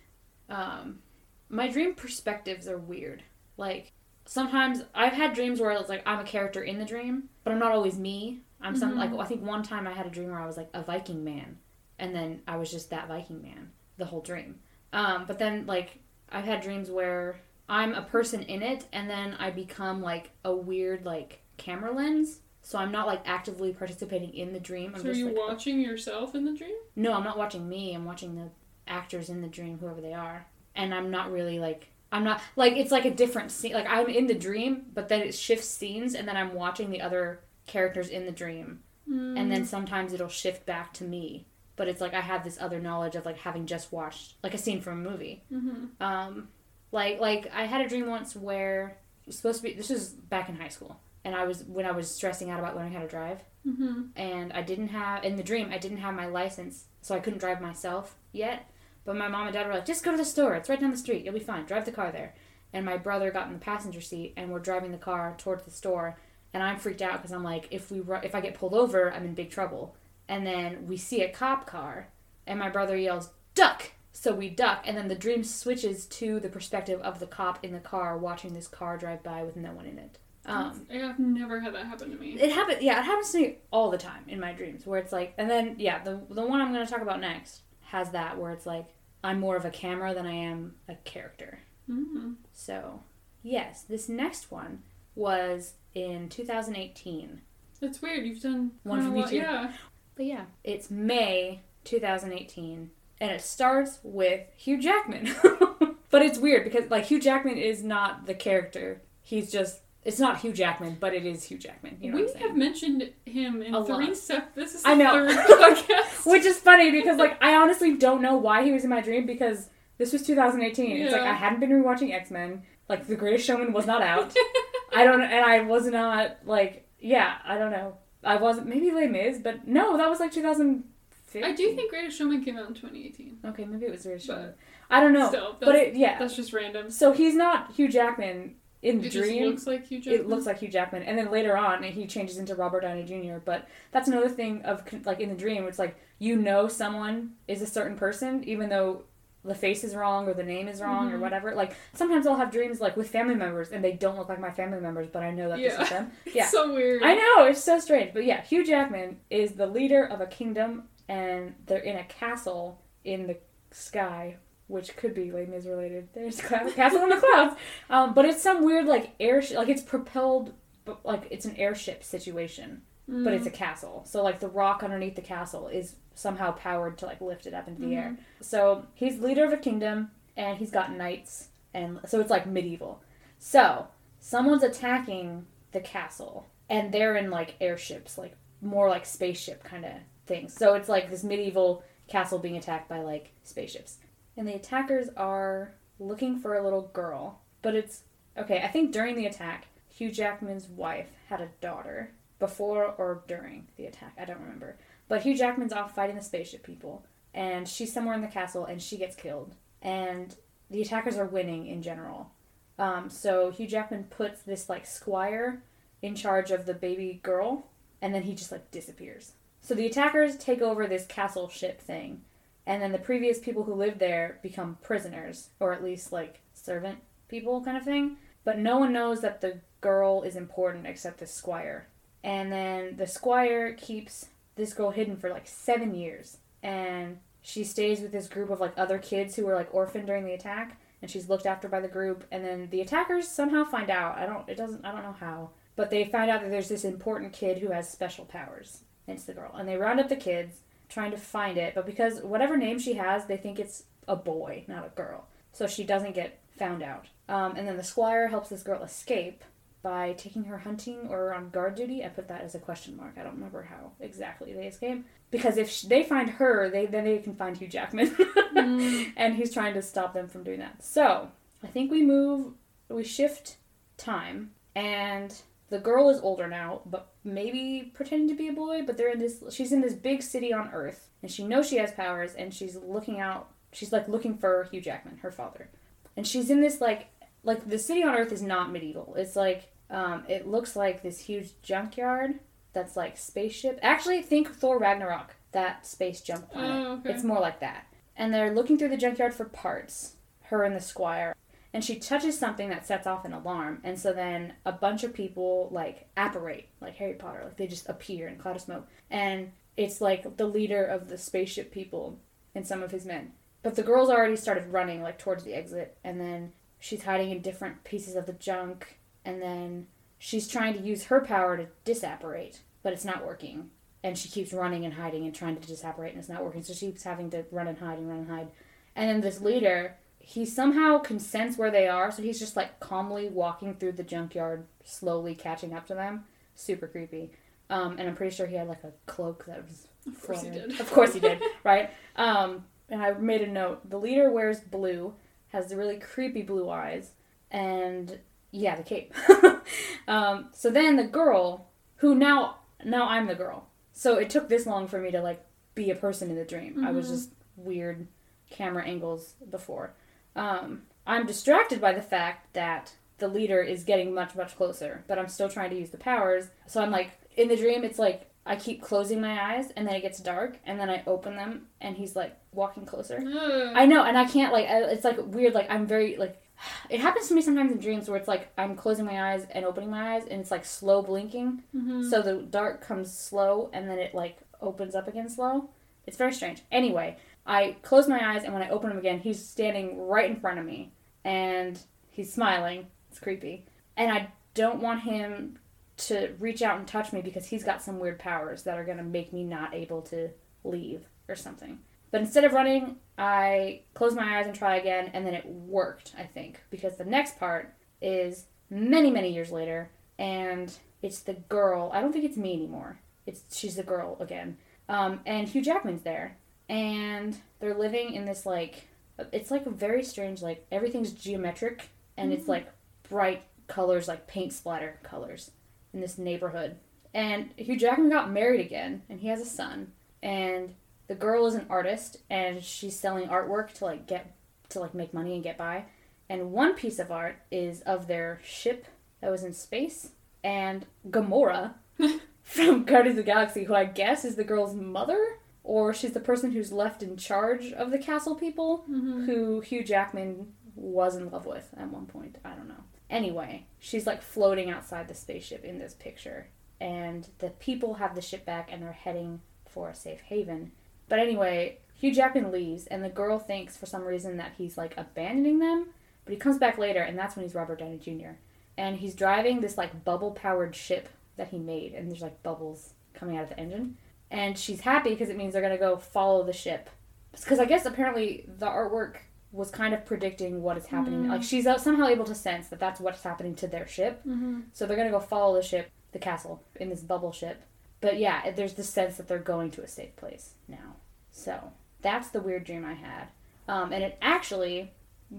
B: um, my dream perspectives are weird. Like sometimes I've had dreams where it's like I'm a character in the dream, but I'm not always me. I'm some
A: Mhm.
B: like I think one time I had a dream where I was like a Viking man, and then I was just that Viking man the whole dream. Um, but then like I've had dreams where I'm a person in it, and then I become like a weird like camera lens. So I'm not like actively participating in the dream. I'm
A: so are you
B: like
A: watching yourself in the dream?
B: no, I'm not watching me. I'm watching the actors in the dream, whoever they are. And I'm not really like I'm not like it's like a different scene. Like I'm in the dream, but then it shifts scenes, and then I'm watching the other characters in the dream, and
A: Mm.
B: then sometimes it'll shift back to me. But it's like I have this other knowledge of like having just watched like a scene from a movie.
A: Mm-hmm.
B: Um, like like I had a dream once where it was supposed to be. This was back in high school, and I was when I was stressing out about learning how to drive
A: Mm-hmm.
B: and I didn't have in the dream I didn't have my license, so I couldn't drive myself yet. But my mom and dad were like, "Just go to the store. It's right down the street. You'll be fine. Drive the car there." And my brother got in the passenger seat, and we're driving the car towards the store. And I'm freaked out because I'm like, if we ru- if I get pulled over, I'm in big trouble. And then we see a cop car, and my brother yells, "Duck!" So we duck, and then the dream switches to the perspective of the cop in the car watching this car drive by with no one in it. Um,
A: I've never had that happen to me.
B: it happens. Yeah, it happens to me all the time in my dreams, where it's like, and then yeah, the the one I'm going to talk about next has that where it's like I'm more of a camera than I am a character.
A: Mm-hmm.
B: So yes, this next one was in 2018.
A: That's weird. You've done
B: One me too.
A: Yeah.
B: But yeah, it's May 2018, and it starts with Hugh Jackman. *laughs* but it's weird because like Hugh Jackman is not the character. He's just it's not Hugh Jackman, but it is Hugh Jackman. You know
A: we have mentioned him in
B: A
A: three This is
B: I
A: the
B: know.
A: third *laughs* podcast.
B: Which is funny because like I honestly don't know why he was in my dream because this was 2018. It's like I hadn't been rewatching X Men. Like The Greatest Showman was not out. *laughs* I don't and I was not like yeah I don't know. I wasn't maybe Les Mis, but no, that was like 2015.
A: I do think Greatest Showman came out in 2018.
B: Okay, maybe it was Greatest Showman. I don't know,
A: Still,
B: but it yeah.
A: that's just random.
B: So he's not Hugh Jackman in the
A: It
B: dream.
A: looks like Hugh Jackman.
B: it looks like Hugh Jackman, and then later on he changes into Robert Downey Jr. But that's another thing of like in the dream, it's like you know someone is a certain person, even though the face is wrong or the name is wrong or
A: Mhm.
B: whatever. Like sometimes I'll have dreams like with family members, and they don't look like my family members, but I know that this is them.
A: It's *laughs*
B: Yeah,
A: so weird.
B: I know it's so strange, but yeah, Hugh Jackman is the leader of a kingdom, and they're in a castle in the sky, which could be Les Mis related. *laughs* There's cloud, castle in the clouds, *laughs* um, but it's some weird like airship, like it's propelled, but like it's an airship situation, but it's a castle. So like the rock underneath the castle is somehow powered to like lift it up into the
A: Mhm.
B: air. So he's leader of a kingdom and he's got knights and so it's like medieval. So someone's attacking the castle and they're in like airships, like more like spaceship kind of things. So it's like this medieval castle being attacked by like spaceships. And the attackers are looking for a little girl, but it's okay, I think during the attack, Hugh Jackman's wife had a daughter before or during the attack. I don't remember. But Hugh Jackman's off fighting the spaceship people, and she's somewhere in the castle, and she gets killed. And the attackers are winning in general. Um, so Hugh Jackman puts this like squire in charge of the baby girl, and then he just like disappears. So the attackers take over this castle ship thing, and then the previous people who lived there become prisoners, or at least like servant people kind of thing. But no one knows that the girl is important except the squire. And then the squire keeps this girl hidden for like seven years. And she stays with this group of like other kids who were like orphaned during the attack. And she's looked after by the group. And then the attackers somehow find out. I don't, it doesn't, I don't know how. But they find out that there's this important kid who has special powers. And it's the girl. And they round up the kids trying to find it. But because whatever name she has, they think it's a boy, not a girl. So she doesn't get found out. Um, and then the squire helps this girl escape by taking her hunting or on guard duty. I put that as a question mark. I don't remember how exactly they escape. Because if sh- they find her, they then they can find Hugh Jackman,
A: Mm. *laughs*
B: and he's trying to stop them from doing that. So I think we move, we shift time, and the girl is older now, but maybe pretending to be a boy. But they're in this. She's in this big city on Earth, and she knows she has powers, and she's looking out. She's like looking for Hugh Jackman, her father, and she's in this like like the city on Earth is not medieval. It's like um, it looks like this huge junkyard that's like spaceship. Actually, think Thor Ragnarok, that space junk planet.
A: Oh, okay.
B: It's more like that. And they're looking through the junkyard for parts. Her and the squire. And she touches something that sets off an alarm. And so then a bunch of people like apparate, like Harry Potter, like they just appear in a cloud of smoke. And it's like the leader of the spaceship people and some of his men. But the girl's already started running like towards the exit and then she's hiding in different pieces of the junk and then she's trying to use her power to disapparate, but it's not working. And she keeps running and hiding and trying to disapparate and it's not working. So she keeps having to run and hide and run and hide. And then this leader, he somehow can sense where they are, so he's just like calmly walking through the junkyard, slowly catching up to them. Super creepy. Um, and I'm pretty sure he had like a cloak that was
A: Of course he did.
B: Of course he did, *laughs* right? Um, and I made a note. The leader wears blue, has the really creepy blue eyes, and yeah, the cape. *laughs* um, so then the girl, who now now I'm the girl. So it took this long for me to like be a person in the dream. I was
A: Mhm.
B: just weird camera angles before. Um, I'm distracted by the fact that the leader is getting much much closer, but I'm still trying to use the powers. So I'm like in the dream, it's like I keep closing my eyes, and then it gets dark, and then I open them, and he's like walking closer.
A: Ugh.
B: I know, and I can't like. I- It's like weird. Like I'm very like. *sighs* It happens to me sometimes in dreams where it's like I'm closing my eyes and opening my eyes, and it's like slow blinking.
A: Mhm.
B: So the dark comes slow, and then it like opens up again slow. It's very strange. Anyway, I close my eyes, and when I open them again, he's standing right in front of me, and he's smiling. It's creepy, and I don't want him to reach out and touch me because he's got some weird powers that are gonna make me not able to leave or something. But instead of running, I close my eyes and try again, and then it worked, I think, because the next part is many, many years later, and it's the girl. I don't think it's me anymore. It's she's the girl again, um, and Hugh Jackman's there, and they're living in this like, it's like a very strange like everything's geometric, and it's
A: Mhm.
B: like bright colors like paint splatter colors in this neighborhood. And Hugh Jackman got married again, and he has a son, and the girl is an artist and she's selling artwork to like get to like make money and get by and one piece of art is of their ship that was in space and gamora *laughs* from guardians of the galaxy who i guess is the girl's mother or she's the person who's left in charge of the castle people
A: Mhm.
B: who hugh jackman was in love with at one point i don't know anyway she's like floating outside the spaceship in this picture and the people have the ship back and they're heading for a safe haven but anyway, Hugh Jackman leaves, and the girl thinks for some reason that he's like abandoning them. But he comes back later, and that's when he's Robert Downey Jr. And he's driving this like bubble powered ship that he made, and there's like bubbles coming out of the engine. And she's happy because it means they're going to go follow the ship. Because I guess apparently the artwork was kind of predicting what is happening.
A: Mm.
B: Like she's uh, somehow able to sense that that's what's happening to their ship.
A: Mm-hmm.
B: So they're going to go follow the ship, the castle, in this bubble ship. But yeah, there's the sense that they're going to a safe place now. So that's the weird dream I had. Um, and it actually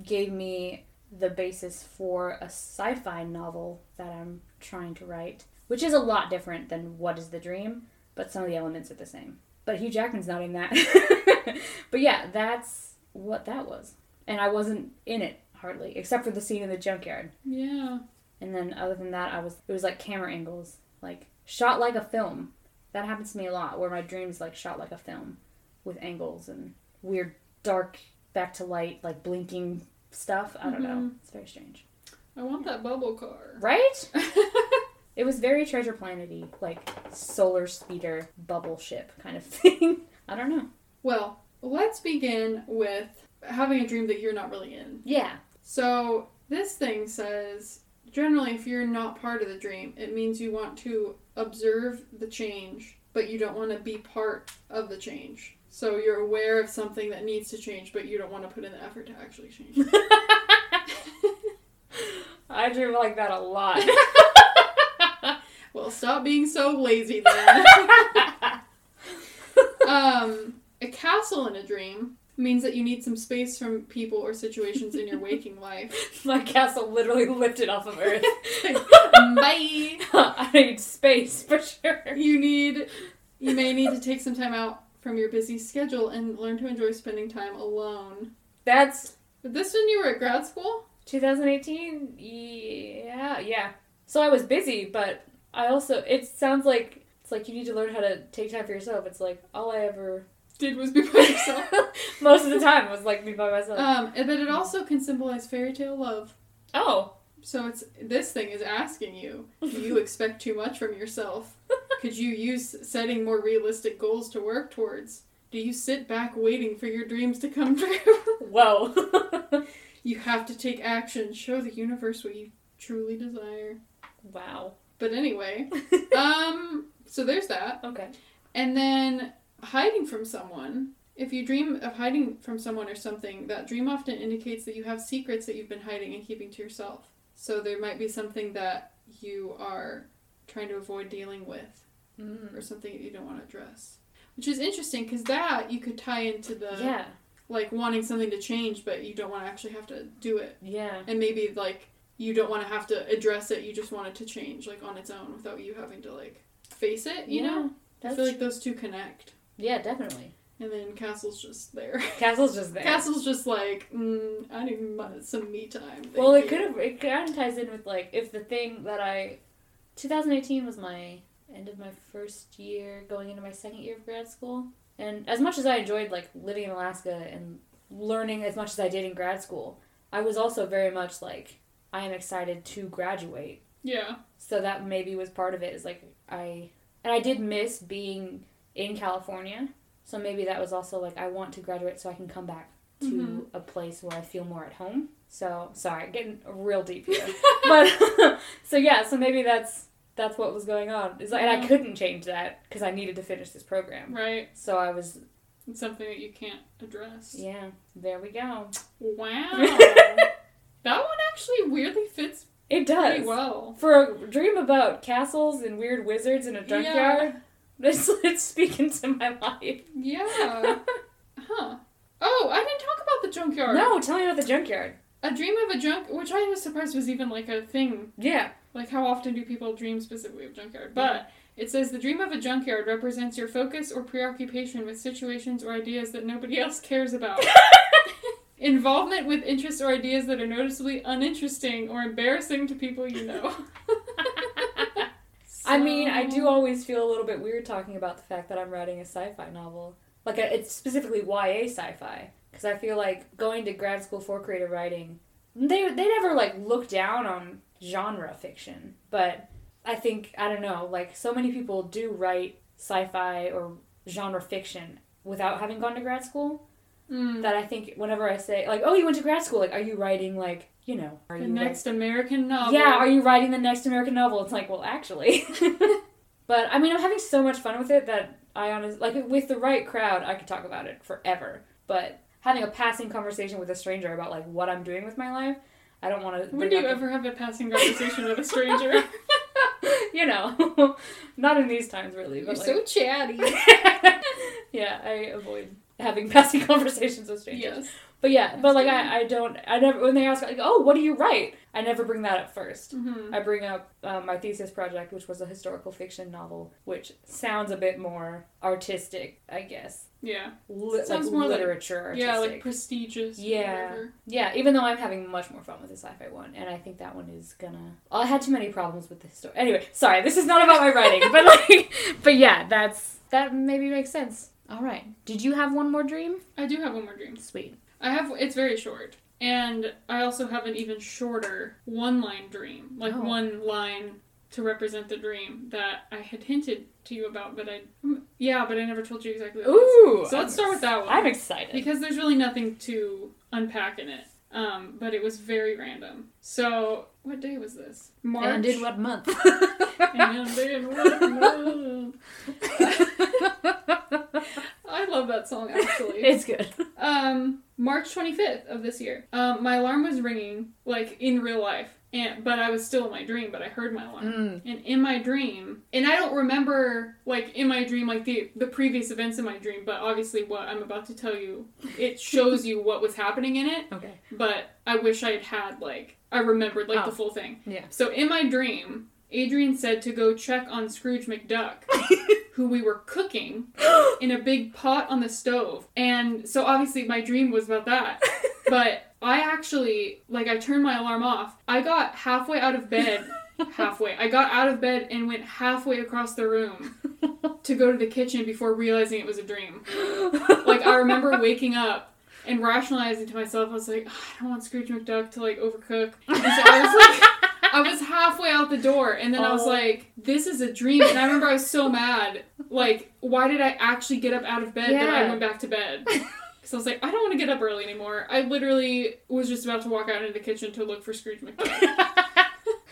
B: gave me the basis for a sci fi novel that I'm trying to write, which is a lot different than What is the Dream, but some of the elements are the same. But Hugh Jackman's not in that. *laughs* but yeah, that's what that was. And I wasn't in it hardly, except for the scene in the junkyard.
A: Yeah.
B: And then other than that, I was it was like camera angles, like shot like a film. That happens to me a lot, where my dreams like shot like a film, with angles and weird dark back to light, like blinking stuff. I don't know.
A: Mhm.
B: It's very strange,
A: I want that bubble car.
B: right? *laughs* It was very treasure planety, like solar speeder bubble ship kind of *laughs* thing. I don't know.
A: well, let's begin with having a dream that you're not really in.
B: Yeah.
A: So this thing says generally if you're not part of the dream, it means you want to observe the change, but you don't want to be part of the change. So you're aware of something that needs to change, but you don't want to put in the effort to actually change. *laughs*
B: I dream like that a lot. *laughs*
A: well, stop being so lazy then. *laughs* um, a castle in a dream means that you need some space from people or situations in your waking life. *laughs*
B: My castle literally lifted off of Earth. *laughs*
A: Bye.
B: I need space for sure.
A: You need you may need to take some time out from your busy schedule and learn to enjoy spending time alone.
B: That's
A: But this when you were at grad school?
B: 2018. Yeah, yeah. So I was busy, but I also it sounds like it's like you need to learn how to take time for yourself. It's like all I ever
A: Did was be by myself. *laughs*
B: most of the time was like me by myself.
A: um, but it also can symbolize fairy tale love.
B: oh,
A: So it's this thing is asking you, do you *laughs* expect too much from yourself? Could you use setting more realistic goals to work towards? Do you sit back waiting for your dreams to come true? *laughs*
B: whoa.
A: you have to take action, show the universe what you truly desire.
B: wow.
A: But anyway, *laughs* um, so there's that.
B: okay.
A: And then hiding from someone. If you dream of hiding from someone or something, that dream often indicates that you have secrets that you've been hiding and keeping to yourself. So there might be something that you are trying to avoid dealing with
B: Mm.
A: or something that you don't want to address. Which is interesting because that you could tie into the
B: Yeah.
A: like wanting something to change but you don't want to actually have to do it.
B: Yeah.
A: And maybe like you don't want to have to address it, you just want it to change like on its own without you having to like face it, you
B: Yeah,
A: know? I feel like those two connect.
B: yeah, definitely.
A: And then Castle's just there. *laughs*
B: Castle's just there.
A: Castle's just like, mm, I need some me time.
B: Well, it could have. It kind of ties in with like if the thing that I, 2018 was my end of my first year, going into my second year of grad school, and as much as I enjoyed like living in Alaska and learning as much as I did in grad school, I was also very much like I am excited to graduate.
A: Yeah.
B: So that maybe was part of it. Is like I and I did miss being in California. So maybe that was also like I want to graduate so I can come back to
A: Mhm.
B: a place where I feel more at home. So sorry, getting real deep here. *laughs* but *laughs* so yeah, so maybe that's that's what was going on. Like, and I couldn't change that because I needed to finish this program.
A: right.
B: So I was
A: It's something that you can't address.
C: Yeah, there we go.
A: Wow. *laughs* actually weirdly fits
B: It
A: pretty
B: does.
A: well.
B: For a dream about castles and weird wizards in a junkyard, *laughs* This it's speaking to my life.
A: Yeah. huh. Oh, I didn't talk about the junkyard.
B: No, tell me about the junkyard.
A: A dream of a junk, which I was surprised was even like a thing.
B: Yeah.
A: Like, how often do people dream specifically of junkyard? But it says the dream of a junkyard represents your focus or preoccupation with situations or ideas that nobody else cares about. *laughs* Involvement with interests or ideas that are noticeably uninteresting or embarrassing to people you know. *laughs*
B: I mean, I do always feel a little bit weird talking about the fact that I'm writing a sci-fi novel. Like, a, it's specifically YA sci-fi. Because I feel like going to grad school for creative writing, they, they never, like, look down on genre fiction. But I think, I don't know, like, so many people do write sci-fi or genre fiction without having gone to grad school.
A: Mm.
B: That I think whenever I say, like, oh, you went to grad school, like, are you writing, like, you know, are
A: The
B: you like-
A: next American novel.
B: yeah, are you writing the next American novel? It's like, well, actually. *laughs* But I mean, I'm having so much fun with it that I honestly like with the right crowd, I could talk about it forever. But having a passing conversation with a stranger about like what I'm doing with my life, I don't want to.
A: When do you ever have a passing conversation with a stranger? *laughs*
B: you know, *laughs* not in these times really.
A: You're
B: But
A: so chatty.
B: yeah, I avoid having *laughs* passing conversations with strangers.
A: yes.
B: But yeah, but like. I, I don't I never when they ask like oh what do you write I never bring that up 1st
A: hmm
B: I bring up um, my thesis project which was a historical fiction novel which sounds a bit more artistic I guess
A: Yeah.
B: Li-
A: Sounds
B: like
A: more like-
B: literature artistic.
A: Yeah, like prestigious.
B: Yeah.
A: whatever.
B: yeah even though I'm having much more fun with the sci-fi one and I think that one is gonna I had too many problems with the story anyway sorry this is not about my writing but like *laughs* but yeah that's that maybe makes sense all right did you have one more dream
A: I do have one more dream.
B: sweet
A: I have. It's very short, and I also have an even shorter one-line dream, like
B: Oh.
A: one line to represent the dream that I had hinted to you about, but I. mm, Yeah, but I never told you exactly. What it.
B: Ooh.
A: So let's start with that one.
B: I'm excited.
A: because there's really nothing to unpack in it. Um, but it was very random. So, what day was this? March. *laughs*
B: And in what month?
A: And in what month? I love that song actually.
B: it's good.
A: Um, March 25th of this year. Um, my alarm was ringing like in real life, and but I was still in my dream, but I heard my alarm.
B: Mm.
A: And in my dream, and I don't remember like in my dream like the the previous events in my dream, but obviously what I'm about to tell you, it shows you what was happening in it.
B: Okay.
A: But I wish I had had like I remembered like
B: Oh.
A: the full thing.
B: Yeah.
A: So in my dream, Adrian said to go check on Scrooge McDuck, *laughs* who we were cooking *gasps* in a big pot on the stove. And so obviously my dream was about that. *laughs* But I actually, like, I turned my alarm off. I got halfway out of bed. *laughs* Halfway. I got out of bed and went halfway across the room to go to the kitchen before realizing it was a dream. Like, I remember waking up and rationalizing to myself, I was like, "Ugh, I don't want Scrooge McDuck to, like, overcook. And so I was like, I was halfway out the door, and then I was
B: Oh.
A: like, "This is a dream." And I remember I was so mad. Like, why did I actually get up out of bed? That I went back to bed. Because I was like, I don't want to get up early anymore. I literally was just about to walk out into the kitchen to look for Scrooge McDuck. *laughs*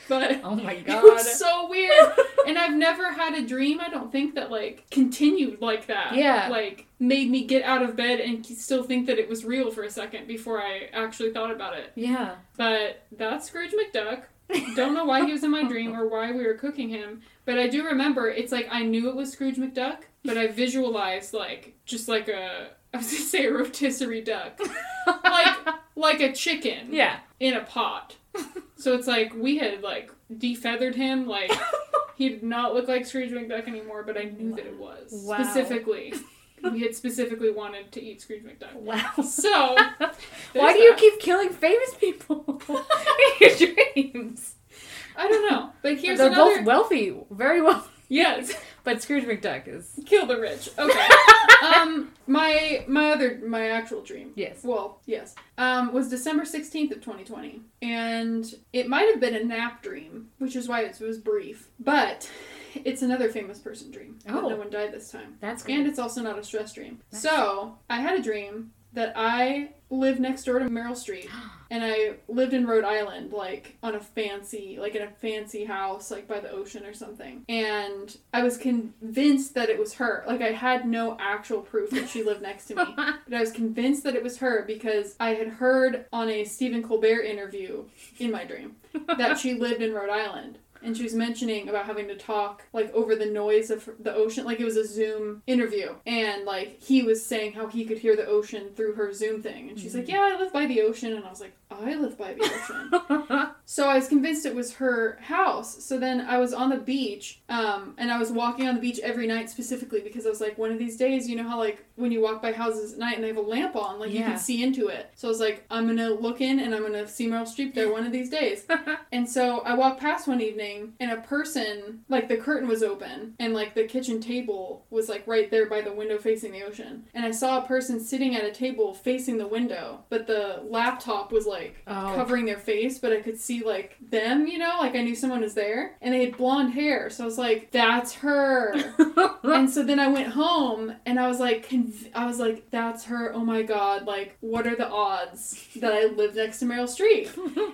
A: But
B: oh my *laughs*
A: it
B: god.
A: was so weird. And I've never had a dream, I don't think, that like continued like that.
B: Yeah.
A: Like made me get out of bed and still think that it was real for a second before I actually thought about it.
B: yeah.
A: But that's Scrooge McDuck. Don't know why he was in my dream *laughs* or why we were cooking him, but I do remember it's like I knew it was Scrooge McDuck, but I visualized like just like a *laughs* I was gonna say a rotisserie duck, like like a chicken
B: Yeah.
A: in a pot. So it's like we had like defeathered him, like he did not look like Scrooge McDuck anymore, but I knew that it was
B: Wow.
A: specifically. We had specifically wanted to eat Scrooge McDuck.
B: Wow.
A: So *laughs*
B: Why do you keep killing famous people *laughs* in your *laughs* dreams?
A: I don't know, but here's
B: They're
A: another.
B: both wealthy, very wealthy.
A: yes,
B: But Scrooge McDuck is.
A: kill the rich. Okay. um, my my other my actual dream.
B: Yes.
A: Well, yes. Um, was December sixteenth of twenty twenty, and it might have been a nap dream, which is why it was brief. But *laughs* it's another famous person dream. but
B: Oh.
A: no one died this time,
B: That's
A: and it's also not a stress dream.
B: Nice.
A: So I had a dream that I lived next door to Meryl Streep, *gasps* and I lived in Rhode Island, like on a fancy, like in a fancy house, like by the ocean or something. And I was convinced that it was her. Like I had no actual proof that she lived next to me, *laughs* but I was convinced that it was her because I had heard on a Stephen Colbert interview in my dream that she lived in Rhode Island. And she was mentioning about having to talk like over the noise of the ocean, like it was a Zoom interview, and like he was saying how he could hear the ocean through her Zoom thing, and she's like, mm-hmm. "Yeah, I live by the ocean," and I was like, "I live by the ocean." *laughs* So I was convinced it was her house. So then I was on the beach, um, and I was walking on the beach every night specifically because I was like, one of these days, you know how like when you walk by houses at night and they have a lamp on, like you can see into it. So I was like, I'm gonna look in and I'm gonna see Meryl Streep there one of these days. *laughs* and so I walked past one evening, and a person, like the curtain was open, and like the kitchen table was like right there by the window facing the ocean, and I saw a person sitting at a table facing the window, but the laptop was like
B: Oh.
A: covering their face, but I could see see like them, you know, like I knew someone was there, and they had blonde hair, so I was like, "That's her." *laughs* and so then I went home, and I was like, conv- I was like, "That's her." Oh my god! Like, what are the odds that I live next to Meryl Streep?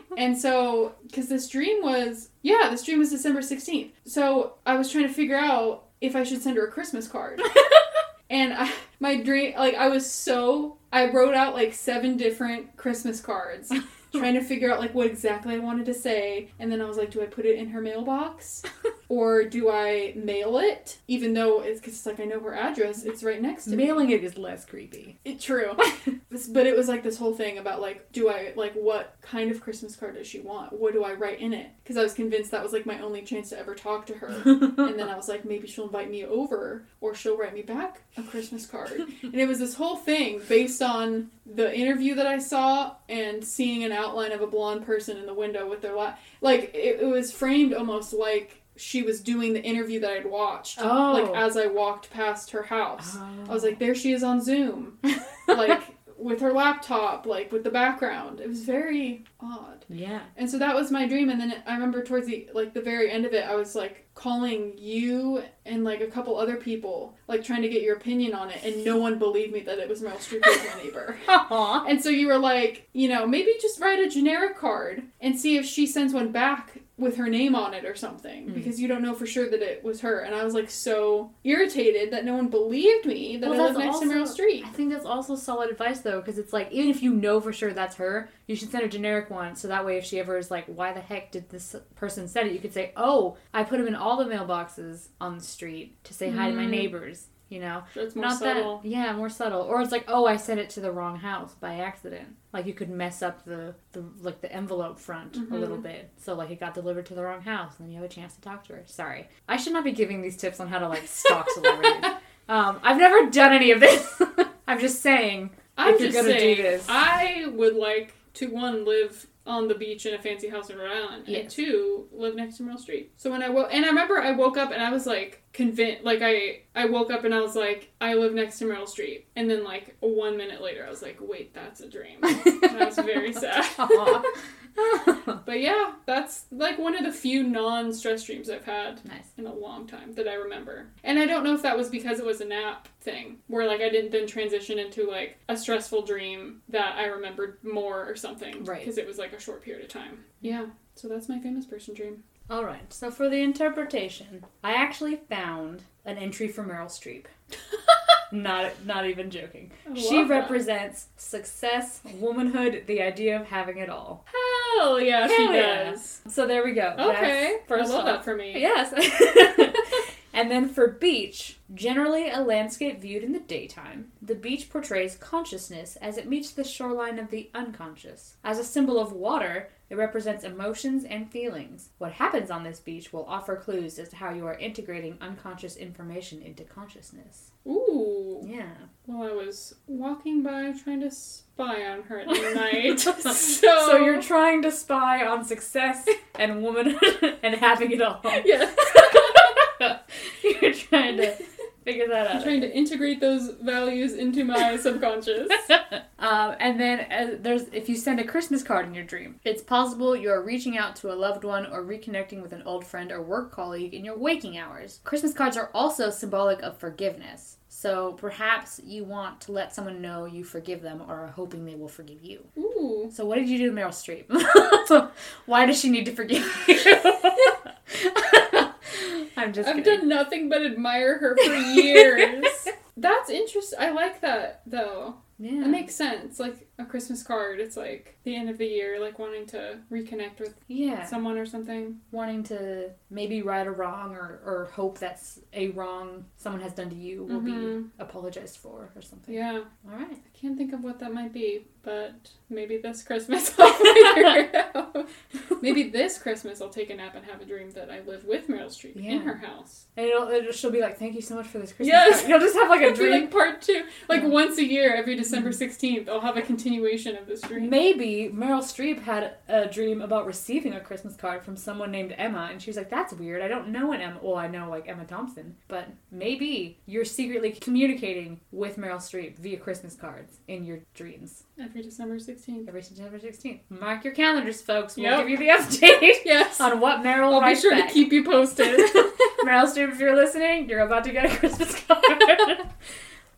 A: *laughs* and so, because this dream was, yeah, this dream was December sixteenth. So I was trying to figure out if I should send her a Christmas card. *laughs* and I, my dream, like, I was so, I wrote out like seven different Christmas cards. *laughs* trying to figure out like what exactly I wanted to say, and then I was like, do I put it in her mailbox, *laughs* or do I mail it? Even though it's because it's like I know her address, it's right next to me.
B: Mailing it is less creepy. *laughs*
A: It, true, *laughs* but it was like this whole thing about like, do I like what kind of Christmas card does she want? What do I write in it? Because I was convinced that was like my only chance to ever talk to her. *laughs* and then I was like, maybe she'll invite me over, or she'll write me back a Christmas card. and it was this whole thing based on the interview that I saw and seeing an outline of a blonde person in the window with their la- like it, it was framed almost like she was doing the interview that I'd watched.
B: Oh.
A: Like as I walked past her house. I
B: Oh.
A: was like, oh. there she is on Zoom. *laughs* like with her laptop, like with the background. It was very odd.
B: yeah.
A: And so that was my dream and then I remember towards the like the very end of it I was like calling you and like a couple other people like trying to get your opinion on it and no one believed me that it was Meryl Streep as my *laughs* neighbor.
B: Aw.
A: And so you were like, you know, maybe just write a generic card and see if she sends one back with her name on it or something
B: Mm.
A: because you don't know for sure that it was her. And I was like so irritated that no one believed me that
B: Well,
A: I lived next to Meryl
B: also-
A: Streep.
B: I think that's also solid advice though, because it's like even if you know for sure that's her, you should send a generic one. So that way, if she ever is like, "Why the heck did this person send it?" You could say, "Oh, I put them in all the mailboxes on the street to say hi to my
A: Mm.
B: neighbors." You know,
A: That's more
B: not
A: subtle.
B: that. Yeah, more subtle. Or it's like, "Oh, I sent it to the wrong house by accident." Like you could mess up the the like the envelope front a
A: Mhm.
B: little bit, so like it got delivered to the wrong house, and then you have a chance to talk to her. Sorry, I should not be giving these tips on how to like stalk *laughs* celebrities. Um, I've never done any of this. *laughs* I'm just saying.
A: I'm
B: if you're
A: just
B: gonna do
A: saying,
B: this.
A: I would like to one live on the beach in a fancy house in Rhode Island, and
B: Yes.
A: two live next to Meryl Streep. So when I woke, and I remember I woke up and I was like convinced, like I I woke up and I was like I live next to Meryl Streep, and then like one minute later I was like wait that's a dream. and I was very *laughs* sad. *laughs* *laughs* *laughs* But yeah, that's like one of the few non-stress dreams I've had
B: nice.
A: in a long time that I remember. And I don't know if that was because it was a nap thing, where like I didn't then transition into like a stressful dream that I remembered more or something.
B: Right.
A: Because it was like a short period of time. Yeah. So that's my famous person dream.
B: All right. So for the interpretation, I actually found an entry for Meryl Streep. *laughs* not not even joking. She
A: that.
B: represents success, womanhood, the idea of having it all.
A: Hell yeah, she
B: yeah.
A: does.
B: So there we go.
A: Okay.
B: That's first
A: I love
B: off.
A: that for me.
B: Yes. *laughs* *laughs* and then for beach, generally a landscape viewed in the daytime, the beach portrays consciousness as it meets the shoreline of the unconscious. As a symbol of water, it represents emotions and feelings. What happens on this beach will offer clues as to how you are integrating unconscious information into consciousness.
A: Ooh.
B: Yeah.
A: Well, I was walking by trying to spy on her at *laughs* night. *laughs* so,
B: So you're trying to spy on success and womanhood *laughs* and having it all.
A: yeah. *laughs*
B: You're trying to figure that out.
A: I'm trying to integrate those values into my *laughs* subconscious.
B: um, and then uh, there's if you send a Christmas card in your dream, it's possible you are reaching out to a loved one or reconnecting with an old friend or work colleague in your waking hours. Christmas cards are also symbolic of forgiveness. So perhaps you want to let someone know you forgive them or are hoping they will forgive you.
A: Ooh.
B: So what did you do to Meryl Streep? *laughs* Why does she need to forgive you? I'm just
A: I've
B: kidding.
A: done nothing but admire her for years. *laughs* That's interesting. I like that though.
B: Yeah.
A: That makes sense. Like a Christmas card, it's like the end of the year, like wanting to reconnect with
B: yeah.
A: someone or something.
B: wanting to maybe right a wrong or, or hope that's a wrong someone has done to you will be
A: Mhm.
B: apologized for or something.
A: Yeah.
B: All right.
A: I can't think of what that might be, but maybe this Christmas *laughs* I'll figure it *laughs* out. Maybe this Christmas I'll take a nap and have a dream that I live with Meryl Streep
B: Yeah.
A: in her house.
B: And it'll, it'll, she'll be like, "Thank you so much for this Christmas."
A: Yes.
B: card." You'll just have like a
A: be
B: dream.
A: like part two. Like
B: Yeah.
A: once a year, every December 16th, mm-hmm. 16th, I'll have a continuation of this dream.
B: Maybe Meryl Streep had a dream about receiving a Christmas card from someone named Emma, and she was like, "That's weird. I don't know an Emma. Well, I know like Emma Thompson, but maybe you're secretly communicating with Meryl Streep via Christmas cards in your dreams
A: Every December 16th.
B: every December 16th. Mark your calendars, folks. We'll
A: Yep.
B: give you the update *laughs*
A: Yes.
B: on what Meryl
A: I'll be sure
B: back.
A: to keep you posted. *laughs*
B: Meryl Streep, if you're listening, you're about to get a Christmas card. *laughs*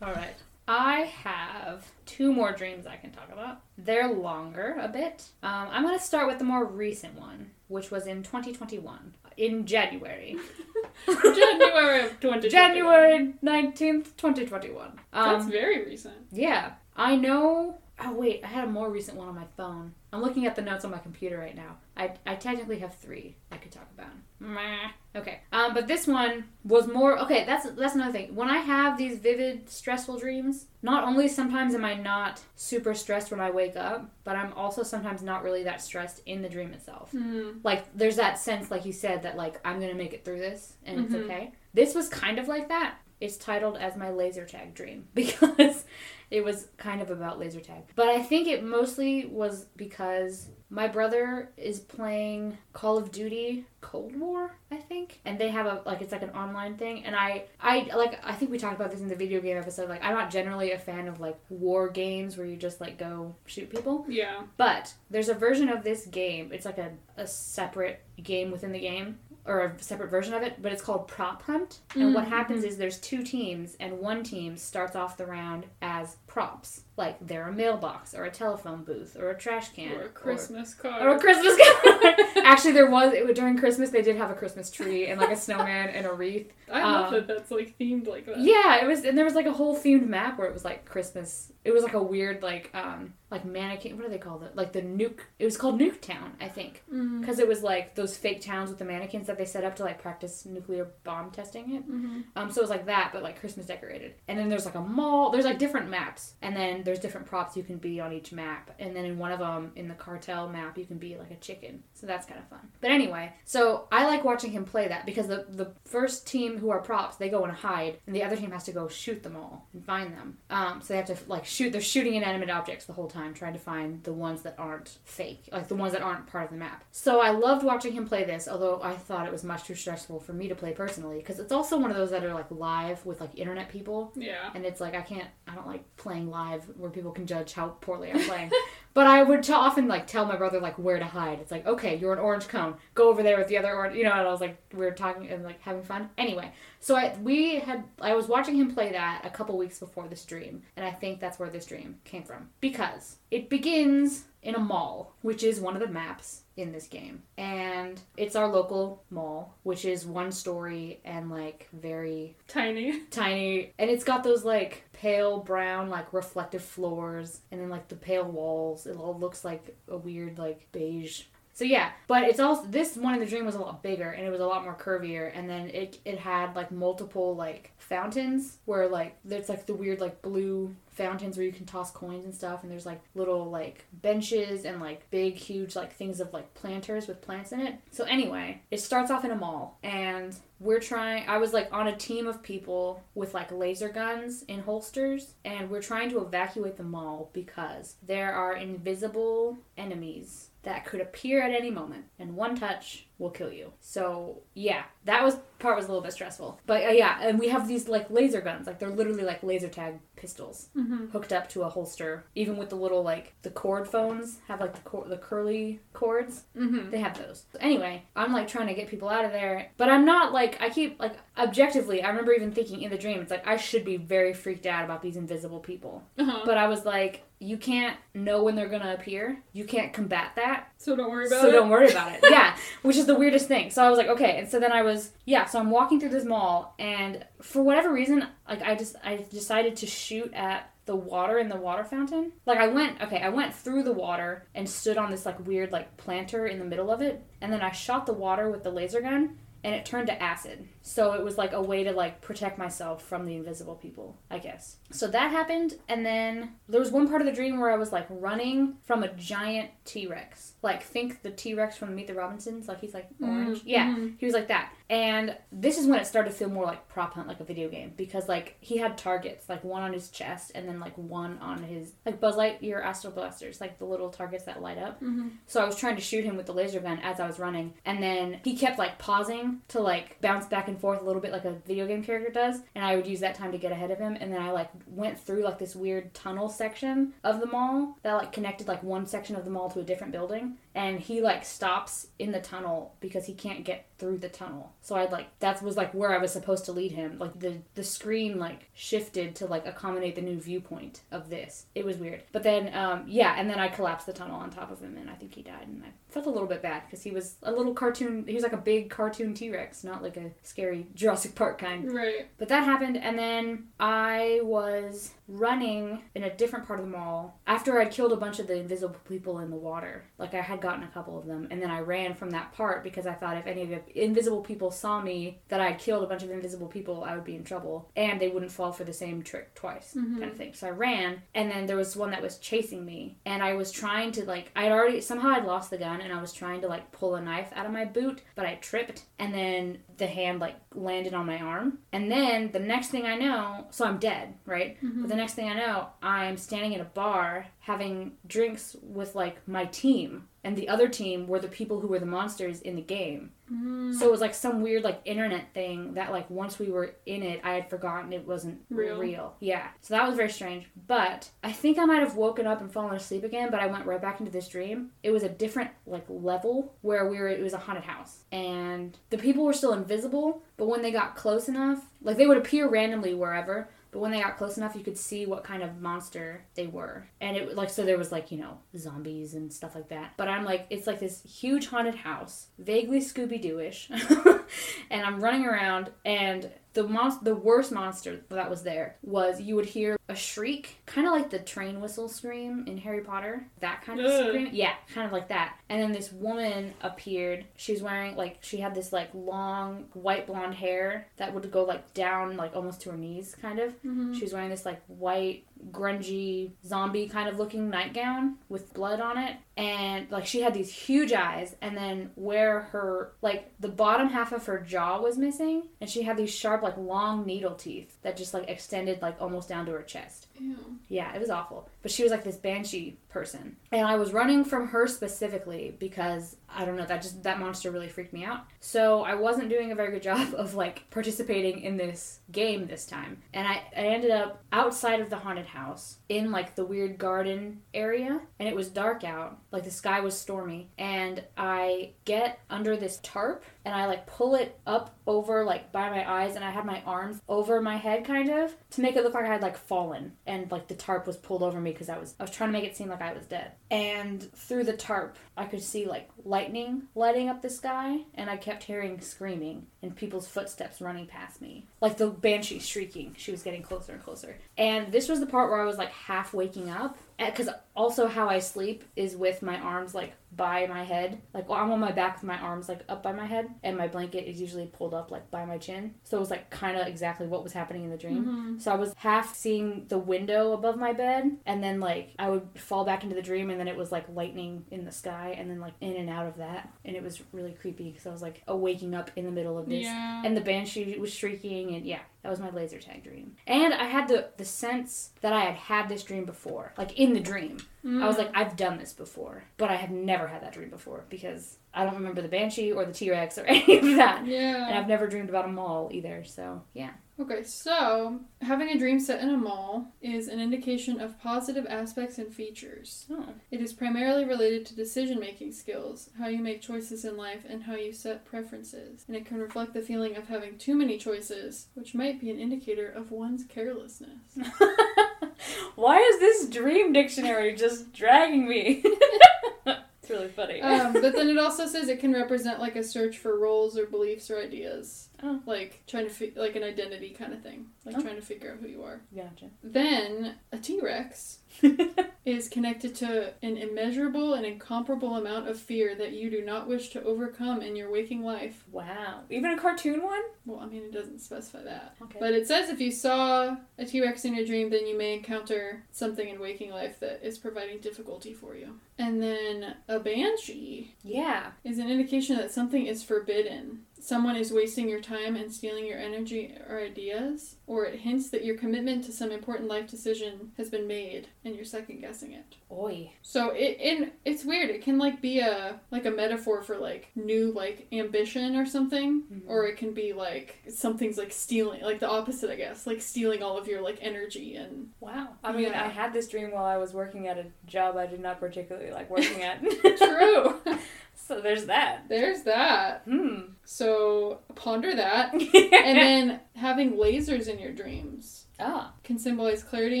B: All right. I have two more dreams I can talk about. They're longer a bit. Um, I'm going to start with the more recent one, which was in 2021, in January. *laughs*
A: January of 2021.
B: January 19th, 2021.
A: That's
B: Um,
A: very recent.
B: yeah. I know. Oh, wait. I had a more recent one on my phone. I'm looking at the notes on my computer right now. I, I technically have three I could talk about. Meh. Okay. Um, but this one was more. Okay, that's that's another thing. When I have these vivid, stressful dreams, not only sometimes am I not super stressed when I wake up, but I'm also sometimes not really that stressed in the dream itself.
A: Hmm.
B: Like, there's that sense, like you said, that, like, I'm gonna make it through this and it's
A: Mhm.
B: okay. This was kind of like that. It's titled as my laser tag dream *laughs* because it was kind of about laser tag. But I think it mostly was because my brother is playing Call of Duty Cold War, I think. And they have a like it's like an online thing and I I like I think we talked about this in the video game episode like I'm not generally a fan of like war games where you just like go shoot people.
A: Yeah.
B: But there's a version of this game. It's like a, a separate game within the game, or a separate version of it, but it's called Prop Hunt. And what
A: Mhm.
B: happens is there's two teams, and one team starts off the round as props. Like they're a mailbox, or a telephone booth, or a trash can.
A: Or a Christmas card.
B: Or, or a Christmas card. Actually, there was it, during Christmas. They did have a Christmas tree and like a snowman and a wreath.
A: I love
B: um,
A: that that's like themed like that.
B: Yeah, it was, and there was like a whole themed map where it was like Christmas. It was like a weird like um like mannequin. What do they call it? Like the nuke. It was called Nuketown, I think,
A: Mm.
B: because it was like those fake towns with the mannequins that they set up to like practice nuclear bomb testing it.
A: Mm-hmm.
B: Um, so it was like that, but like Christmas decorated. And then there's like a mall. There's like different maps, and then there's different props you can be on each map. And then in one of them, in the cartel map, you can be like a chicken. So that's kind of fun. But anyway, so I like watching him play that because the the first team who are props, they go and hide, and the other team has to go shoot them all and find them. Um, so they have to like shoot. They're shooting inanimate objects the whole time, trying to find the ones that aren't fake, like the ones that aren't part of the map. So I loved watching him play this, although I thought it was much too stressful for me to play personally because it's also one of those that are like live with like internet people.
A: Yeah.
B: And it's like I can't, I don't like playing live where people can judge how poorly I'm playing. *laughs* but I would t- often like tell my brother like where to hide. It's like okay, you're an orange cone, go over there with the other orange. You know, and I was like we were talking and like having fun. Anyway, so I we had I was watching him play that a couple weeks before this dream, and I think that's where this dream came from because it begins in a mall, which is one of the maps in this game. And it's our local mall, which is one story and like very
A: Tiny. *laughs*
B: tiny. And it's got those like pale brown like reflective floors and then like the pale walls. It all looks like a weird like beige. So yeah. But it's also this one in the dream was a lot bigger and it was a lot more curvier. And then it it had like multiple like fountains where like there's like the weird like blue fountains where you can toss coins and stuff and there's like little like benches and like big huge like things of like planters with plants in it. So anyway it starts off in a mall and we're trying i was like on a team of people with like laser guns in holsters and we're trying to evacuate the mall because there are invisible enemies that could appear at any moment and one touch will kill you so yeah that was part was a little bit stressful but uh, yeah and we have these like laser guns like they're literally like laser tag pistols
A: Mm-hmm.
B: hooked up to a holster even with the little like the cord phones have like the cor- the curly cords
A: Mm-hmm.
B: they have those. Anyway, I'm like trying to get people out of there, but I'm not like I keep like objectively. I remember even thinking in the dream, it's like I should be very freaked out about these invisible people.
A: Uh-huh.
B: But I was like, you can't know when they're gonna appear. You can't combat that.
A: So don't worry about
B: so
A: it.
B: So don't worry about it. *laughs* yeah, which is the weirdest thing. So I was like, okay. And so then I was yeah. So I'm walking through this mall, and for whatever reason, like I just I decided to shoot at the water in the water fountain. Like I went okay, I went through the water and stood on this like weird like planter in the middle of it, and then I shot the water with the laser gun. And it turned to acid. So it was like a way to like protect myself from the invisible people, I guess. So that happened, and then there was one part of the dream where I was like running from a giant T Rex. Like think the T Rex from Meet the Robinsons, like he's like orange.
A: Mhm,
B: Yeah, he was like that. And this is when it started to feel more like prop hunt, like a video game, because like he had targets, like one on his chest and then like one on his like Buzz Lightyear Astro Blasters, like the little targets that light up.
A: Mm-hmm.
B: So I was trying to shoot him with the laser gun as I was running, and then he kept like pausing to like bounce back and forth a little bit like a video game character does, and I would use that time to get ahead of him, and then I like went through like this weird tunnel section of the mall that like connected like one section of the mall to a different building, and he like stops in the tunnel because he can't get through the tunnel. So I'd like that was like where I was supposed to lead him. Like the the screen like shifted to like accommodate the new viewpoint of this. It was weird. But then um yeah, and then I collapsed the tunnel on top of him and I think he died and I felt a little bit bad because he was a little cartoon he was like a big cartoon T-Rex, not like a scary *laughs* Jurassic Park kind.
A: Right.
B: But that happened, and then I was running in a different part of the mall after I'd killed a bunch of the invisible people in the water. Like I had gotten a couple of them, and then I ran from that part because I thought if any of the invisible people saw me that I had killed a bunch of invisible people, I would be in trouble, and they wouldn't fall for the same trick twice,
A: Mhm.
B: kind of thing. So I ran, and then there was one that was chasing me, and I was trying to like I had already somehow I'd lost the gun, and I was trying to like pull a knife out of my boot, but I tripped, and then the hand like landed on my arm, and then the next thing I know, so I'm dead, right? But the next thing I know, I'm standing in a bar having drinks with like my team. And the other team were the people who were the monsters in the game.
A: Mm.
B: So it was like some weird like internet thing that like once we were in it, I had forgotten it wasn't
A: Real.
B: real. Yeah. So that was very strange. But I think I might have woken up and fallen asleep again, but I went right back into this dream. It was a different like level where we were it was a haunted house. And the people were still invisible, but when they got close enough, like they would appear randomly wherever, but when they got close enough, you could see what kind of monster they were. And it like so there was like, you know, zombies and stuff like that. But I'm like it's like this huge haunted house, vaguely Scooby Doo-ish. *laughs* and I'm running around and the mon- the worst monster that was there was you would hear a shriek, kind of like the train whistle scream in Harry Potter. That kind of
A: Ugh.
B: scream. Yeah, kind of like that. And then this woman appeared. She was wearing like she had this like long white blonde hair that would go like down like almost to her knees kind of.
A: Mhm.
B: She was wearing this like white grungy zombie kind of looking nightgown with blood on it and like she had these huge eyes and then where her like the bottom half of her jaw was missing and she had these sharp like long needle teeth that just like extended like almost down to her chest
A: Ew.
B: yeah, it was awful. But she was like this banshee person. And I was running from her specifically because I don't know, that just that monster really freaked me out. So I wasn't doing a very good *laughs* job of like participating in this game this time. And I, I ended up outside of the haunted house in like the weird garden area and it was dark out. Like the sky was stormy. And I get under this tarp and I like pull it up over like by my eyes and I had my arms over my head kind of to make it look like I had like fallen and like the tarp was pulled over me because I was I was trying to make it seem like I was dead. And through the tarp I could see like lightning lighting up the sky and I kept hearing screaming and people's footsteps running past me. Like the banshee shrieking. She was getting closer and closer. And this was the part where I was like half waking up because also how I sleep is with my arms like by my head. Like well, I'm on my back with my arms like up by my head, and my blanket is usually pulled up like by my chin. So it was like kind of exactly what was happening in the dream.
A: Mhm.
B: So I was half seeing the window above my bed, and then like I would fall back into the dream, and then it was like lightning in the sky, and then like in and out of that, and it was really creepy because I was like waking up in the middle of this
A: Yeah.
B: and the banshee was shrieking and yeah that was my laser tag dream and i had the the sense that i had had this dream before like in the dream i was
A: Mm.
B: like i've done this before but i have never had that dream before because i don't remember the banshee or the t-rex or *laughs* any of that
A: Yeah.
B: and i've never dreamed about a mall either so yeah
A: Okay, so having a dream set in a mall is an indication of positive aspects and features.
B: oh
A: It is primarily related to decision making skills, how you make choices in life, and how you set preferences. And it can reflect the feeling of having too many choices, which might be an indicator of one's carelessness. *laughs*
B: why is this dream dictionary just dragging me *laughs* it's really funny
A: um, but then it also says it can represent like a search for roles or beliefs or ideas.
B: Oh.
A: Like trying to fi- like an identity kind of thing, like
B: Oh.
A: trying to figure out who you are.
B: Gotcha.
A: Then a T Rex *laughs* is connected to an immeasurable and incomparable amount of fear that you do not wish to overcome in your waking life.
B: wow. Even a cartoon one?
A: Well, I mean, it doesn't specify that.
B: Okay.
A: But it says if you saw a T Rex in your dream, then you may encounter something in waking life that is providing difficulty for you. And then a banshee
B: yeah.
A: is an indication that something is forbidden. Someone is wasting your time and stealing your energy or ideas, or it hints that your commitment to some important life decision has been made and you're second guessing it.
B: Oi.
A: So it, it it's weird. It can like be a like a metaphor for like new like ambition or something,
B: Mhm.
A: or it can be like something's like stealing, like the opposite, I guess, like stealing all of your like energy and
B: Wow. I mean,
A: Yeah.
B: I had this dream while I was working at a job I did not particularly like working at. *laughs*
A: true. *laughs*
B: so there's that.
A: There's that.
B: Hmm.
A: So ponder that, *laughs* and then having lasers in your dreams
B: ah.
A: can symbolize clarity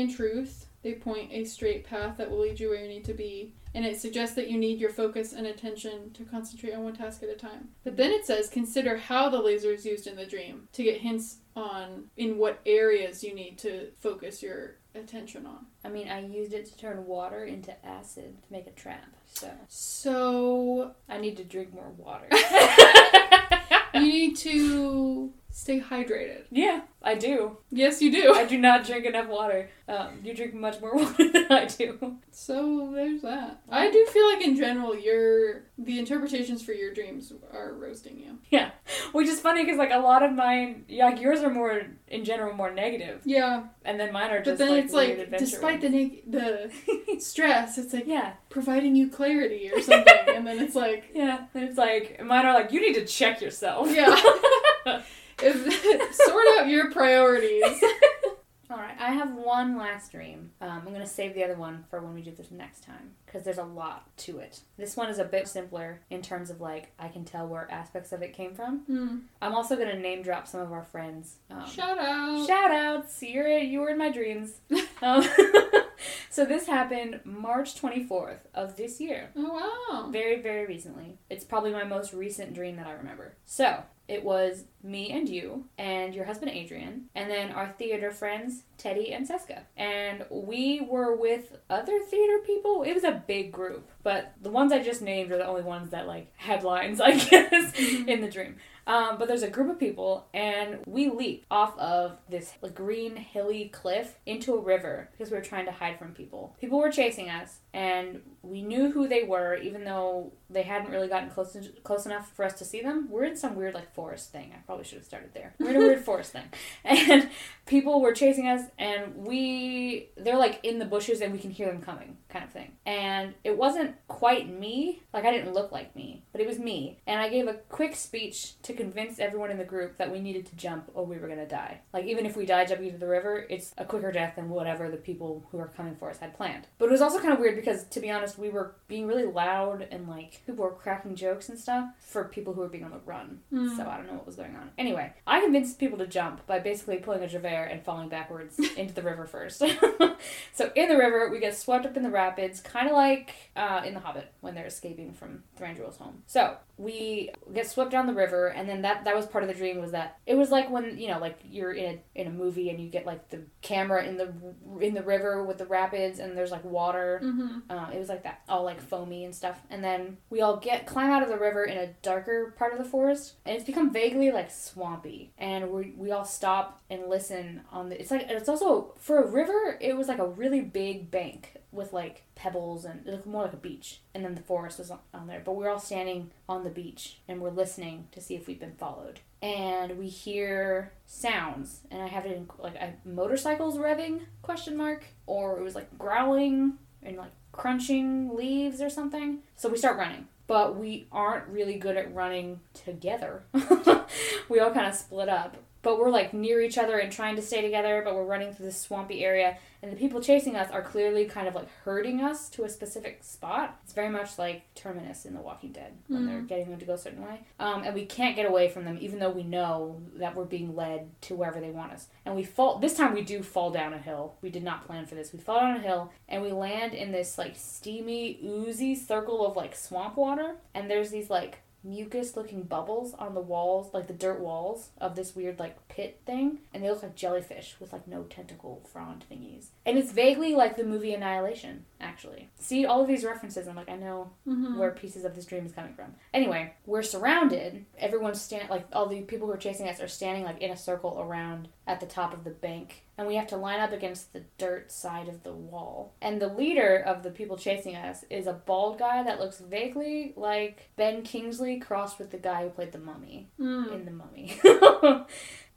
A: and truth. They point a straight path that will lead you where you need to be. And it suggests that you need your focus and attention to concentrate on one task at a time. But then it says consider how the laser is used in the dream to get hints on in what areas you need to focus your attention on.
B: I mean, I used it to turn water into acid to make a trap. So
A: So
B: I need to drink more water. *laughs*
A: you need to stay hydrated.
B: yeah, I do.
A: Yes, you do.
B: I do not drink enough water. Um, you drink much more *laughs* water than I do.
A: So there's that. I do feel like in general, your the interpretations for your dreams are roasting you.
B: Yeah, which is funny because like a lot of mine, like yours are more in general more negative,
A: Yeah,
B: and then mine are
A: but
B: just
A: then
B: like
A: it's like despite
B: ones.
A: the neg- the *laughs* stress, it's like
B: yeah,
A: providing you clarity or something, and then it's like *laughs*
B: yeah. And it's like mine are like you need to check yourself.
A: yeah, sort out your priorities. *laughs*
B: All right, I have one last dream. Um, I'm gonna save the other one for when we do this next time because there's a lot to it. This one is a bit simpler in terms of like I can tell where aspects of it came from.
A: Hmm.
B: I'm also gonna name drop some of our friends. Um,
A: Shout out.
B: Shout outs! You're you were in my dreams. *laughs* Um, *laughs* so this happened March 24th of this year.
A: oh wow.
B: Very, very recently. It's probably my most recent dream that I remember. So, it was me and you, and your husband Adrian, and then our theater friends, Teddy and Seska. And we were with other theater people. It was a big group, but the ones I just named are the only ones that, like, headlines, *laughs* I guess, in the dream. Um, but there's a group of people, and we leaped off of this like, green, hilly cliff into a river because we were trying to hide from people. People were chasing us, and we knew who they were, even though they hadn't really gotten close close enough for us to see them. We're in some weird like forest thing. I probably should have started there. We're in a weird forest thing, *laughs* and people were chasing us, and we they're like in the bushes, and we can hear them coming, kind of thing. And it wasn't quite me. Like I didn't look like me, but it was me. And I gave a quick speech to convince everyone in the group that we needed to jump or we were gonna die. Like even if we died jumping into the river, it's a quicker death than whatever the people who were coming for us had planned. But it was also kind of weird because to be honest, we were being really loud and like people were cracking jokes and stuff for people who were being on the run.
A: Hmm.
B: So I don't know what was going on. Anyway, I convinced people to jump by basically pulling a Javert and falling backwards *laughs* into the river first. *laughs* so in the river, we get swept up in the rapids, kind of like uh, in The Hobbit when they're escaping from Thranduil's home. So we get swept down the river, and then that that was part of the dream was that it was like when you know like you're in a in a movie and you get like the camera in the in the river with the rapids and there's like water.
A: Mm-hmm.
B: Uh, it was like that, all like foamy and stuff. And then we all get climb out of the river in a darker part of the forest, and it's become vaguely like swampy. And we we all stop and listen on the. It's like it's also for a river. It was like a really big bank with like pebbles and it looked more like a beach. And then the forest was on, there, but we're all standing on the beach and we're listening to see if we've been followed. And we hear sounds, and I have it in like a motorcycles revving question mark, or it was like growling and like crunching leaves or something. So we start running. But we aren't really good at running together. *laughs* we all kind of split up. But we're like near each other and trying to stay together, but we're running through this swampy area. And the people chasing us are clearly kind of like herding us to a specific spot. It's very much like Terminus in The Walking Dead when they're getting them to go a certain way. Um, and we can't get away from them, even though we know that we're being led to wherever they want us. And we fall. This time we do fall down a hill. We did not plan for this. We fall down a hill and we land in this like steamy, oozy circle of like swamp water. And there's these like mucus looking bubbles on the walls, like the dirt walls of this weird like pit thing, and they look like jellyfish with like no tentacle frond thingies. And it's vaguely like the movie Annihilation, actually. See all of these references, I'm like, I know
A: Mhm.
B: where pieces of this dream is coming from. Anyway, we're surrounded. Everyone's stand like all the people who are chasing us are standing like in a circle around at the top of the bank, and we have to line up against the dirt side of the wall. And the leader of the people chasing us is a bald guy that looks vaguely like Ben Kingsley crossed with the guy who played the mummy
A: Mm.
B: in the mummy. *laughs*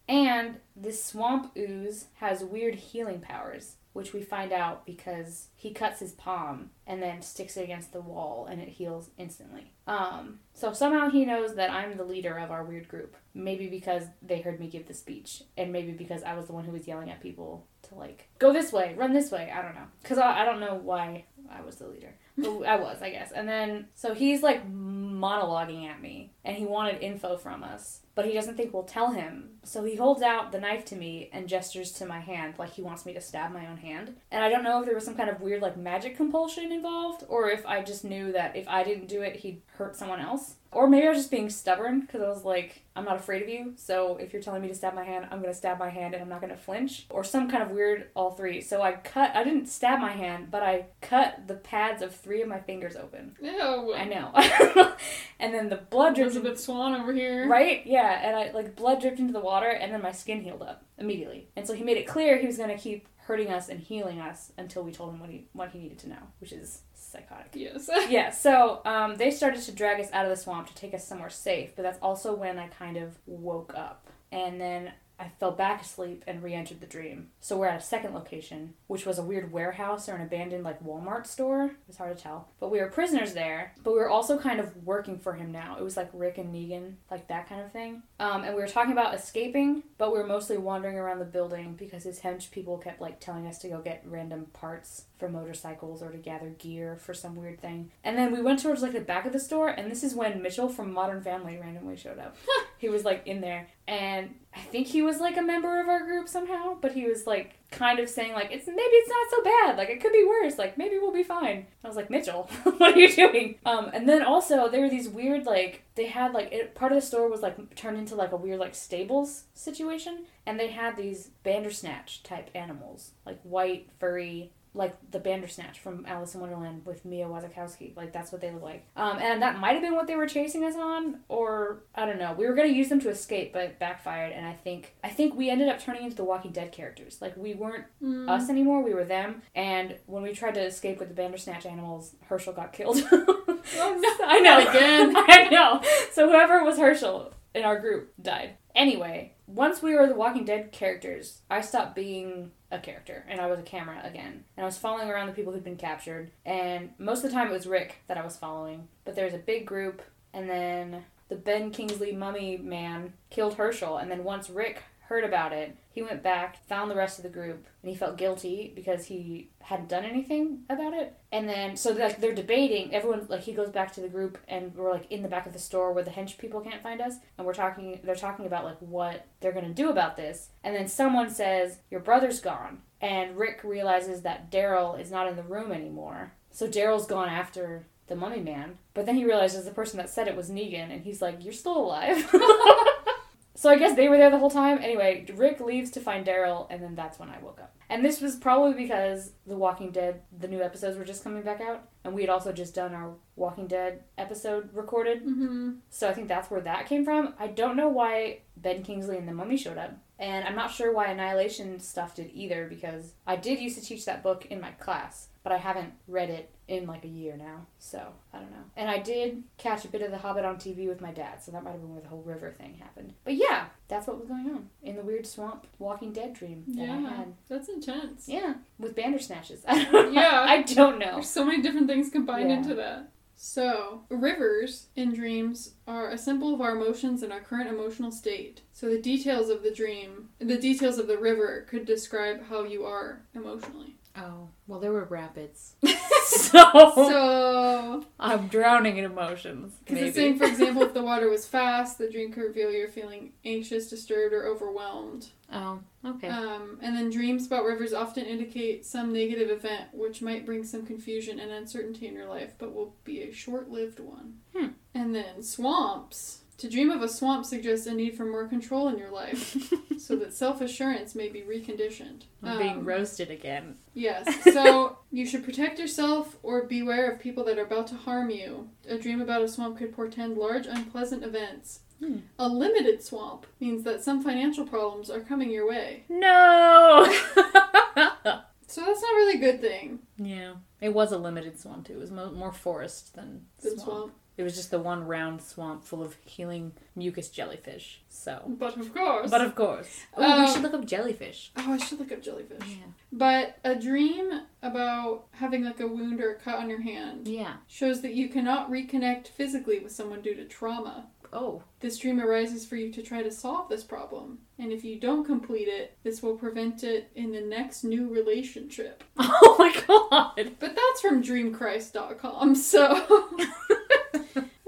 B: and this swamp ooze has weird healing powers, which we find out because he cuts his palm and then sticks it against the wall and it heals instantly. Um, so somehow he knows that I'm the leader of our weird group. Maybe because they heard me give the speech, and maybe because I was the one who was yelling at people to like go this way, run this way. I don't know, because I, I don't know why I was the leader. *laughs* But I was, I guess. And then so he's like monologuing at me, and he wanted info from us, but he doesn't think we'll tell him. So he holds out the knife to me and gestures to my hand like he wants me to stab my own hand. And I don't know if there was some kind of weird like magic compulsion involved, or if I just knew that if I didn't do it, he'd hurt someone else. Or maybe I was just being stubborn because I was like, I'm not afraid of you, so if you're telling me to stab my hand, I'm gonna stab my hand and I'm not gonna flinch. Or some kind of weird all three. So I cut, I didn't stab my hand, but I cut the pads of three of my fingers open.
A: Ew.
B: I know. *laughs* and then the blood dripped
A: Elizabeth Swann over here.
B: Right? Yeah, and I like blood dripped into the water and then my skin healed up immediately. And so he made it clear he was gonna keep hurting us and healing us until we told him what he what he needed to know, which is psychotic.
A: Yes. *laughs* *laughs*
B: yeah, so um, they started to drag us out of the swamp to take us somewhere safe, but that's also when I kind of woke up. And then I fell back asleep and re entered the dream. So we're at a second location, which was a weird warehouse or an abandoned like Walmart store. It's hard to tell. But we were prisoners there, but we were also kind of working for him now. It was like Rick and Negan, like that kind of thing. Um, and we were talking about escaping, but we were mostly wandering around the building because his hench people kept like telling us to go get random parts for motorcycles or to gather gear for some weird thing. And then we went towards like the back of the store, and this is when Mitchell from Modern Family randomly showed up. he was like in there, and I think he was like a member of our group somehow, but he was like kind of saying like it's maybe it's not so bad, like it could be worse, like maybe we'll be fine. I was like Mitchell, *laughs* what are you doing? Um, and then also there were these weird like they had like it, part of the store was like turned into like a weird like stables situation, and they had these Bandersnatch type animals, like white furry like the Bandersnatch from Alice in Wonderland with Mia Wasikowska. Like that's what they look like. Um, and that might have been what they were chasing us on, or I don't know. We were gonna use them to escape, but it backfired. And I think I think we ended up turning into the Walking Dead characters. Like we weren't
A: Mm.
B: us anymore. We were them. And when we tried to escape with the Bandersnatch animals, Hershel got killed. *laughs*
A: Oh no. *laughs*
B: I know.
A: Again. *laughs*
B: I know. So whoever was Hershel in our group died. Anyway, once we were the Walking Dead characters, I stopped being a character and I was a camera again. And I was following around the people who'd been captured. And most of the time it was Rick that I was following. But there was a big group, and then the Ben Kingsley mummy man killed Hershel. And then once Rick heard about it, he went back, found the rest of the group, and he felt guilty because he hadn't done anything about it. And then, so like they're debating. Everyone like he goes back to the group, and we're like in the back of the store where the hench people can't find us, and we're talking. They're talking about like what they're gonna do about this. And then someone says, "Your brother's gone," and Rick realizes that Daryl is not in the room anymore. So Daryl's gone after the mummy man. But then he realizes the person that said it was Negan, and he's like, "You're still alive." *laughs* *laughs* So I guess they were there the whole time. Anyway, Rick leaves to find Daryl, and then that's when I woke up. And this was probably because The Walking Dead, the new episodes were just coming back out, and we had also just done our Walking Dead episode recorded.
A: Mm-hmm.
B: So I think that's where that came from. I don't know why Ben Kingsley and the Mummy showed up, and I'm not sure why Annihilation stuff did either because I did used to teach that book in my class, but I haven't read it in like a year now. So I don't know. And I did catch a bit of The Hobbit on TV with my dad, so that might have been where the whole river thing happened. But yeah, that's what was going on in the weird swamp Walking Dead dream that I
A: Yeah.
B: had.
A: That's intense.
B: Yeah, with Bandersnatches. I don't know.
A: Yeah.
B: I don't know.
A: There's so many different things combined
B: Yeah.
A: into that. So, rivers in dreams are a symbol of our emotions and our current emotional state. So, the details of the dream, the details of the river could describe how you are emotionally.
C: Oh, well, there were rapids. *laughs*
B: So,
A: So,
B: I'm drowning in emotions.
A: Because it's saying, for example, if the water was fast, the dream could reveal you're feeling anxious, disturbed, or overwhelmed.
B: oh, okay.
A: Um, and then dreams about rivers often indicate some negative event which might bring some confusion and uncertainty in your life, but will be a short lived one.
B: Hmm.
A: And then swamps. To dream of a swamp suggests a need for more control in your life so that *laughs* self assurance may be reconditioned.
B: I'm being
A: Um,
B: roasted again.
A: Yes. *laughs* So you should protect yourself or beware of people that are about to harm you. A dream about a swamp could portend large unpleasant events.
B: Hmm.
A: A limited swamp means that some financial problems are coming your way.
B: No. *laughs*
A: So that's not really a good thing.
B: yeah, it was a limited swamp too. It was mo- more forest than
A: The
B: swamp.
A: swamp.
B: It was just the one round swamp full of healing mucus jellyfish. So,
A: But of course.
B: but of course, oh,
A: Um,
B: we should look up jellyfish.
A: oh, I should look up jellyfish.
B: Yeah.
A: But a dream about having like a wound or a cut on your hand
B: Yeah.
A: shows that you cannot reconnect physically with someone due to trauma.
B: Oh.
A: This dream arises for you to try to solve this problem. And if you don't complete it, this will prevent it in the next new relationship. *laughs*
B: Oh my god.
A: But that's from dreamchrist.com, so *laughs*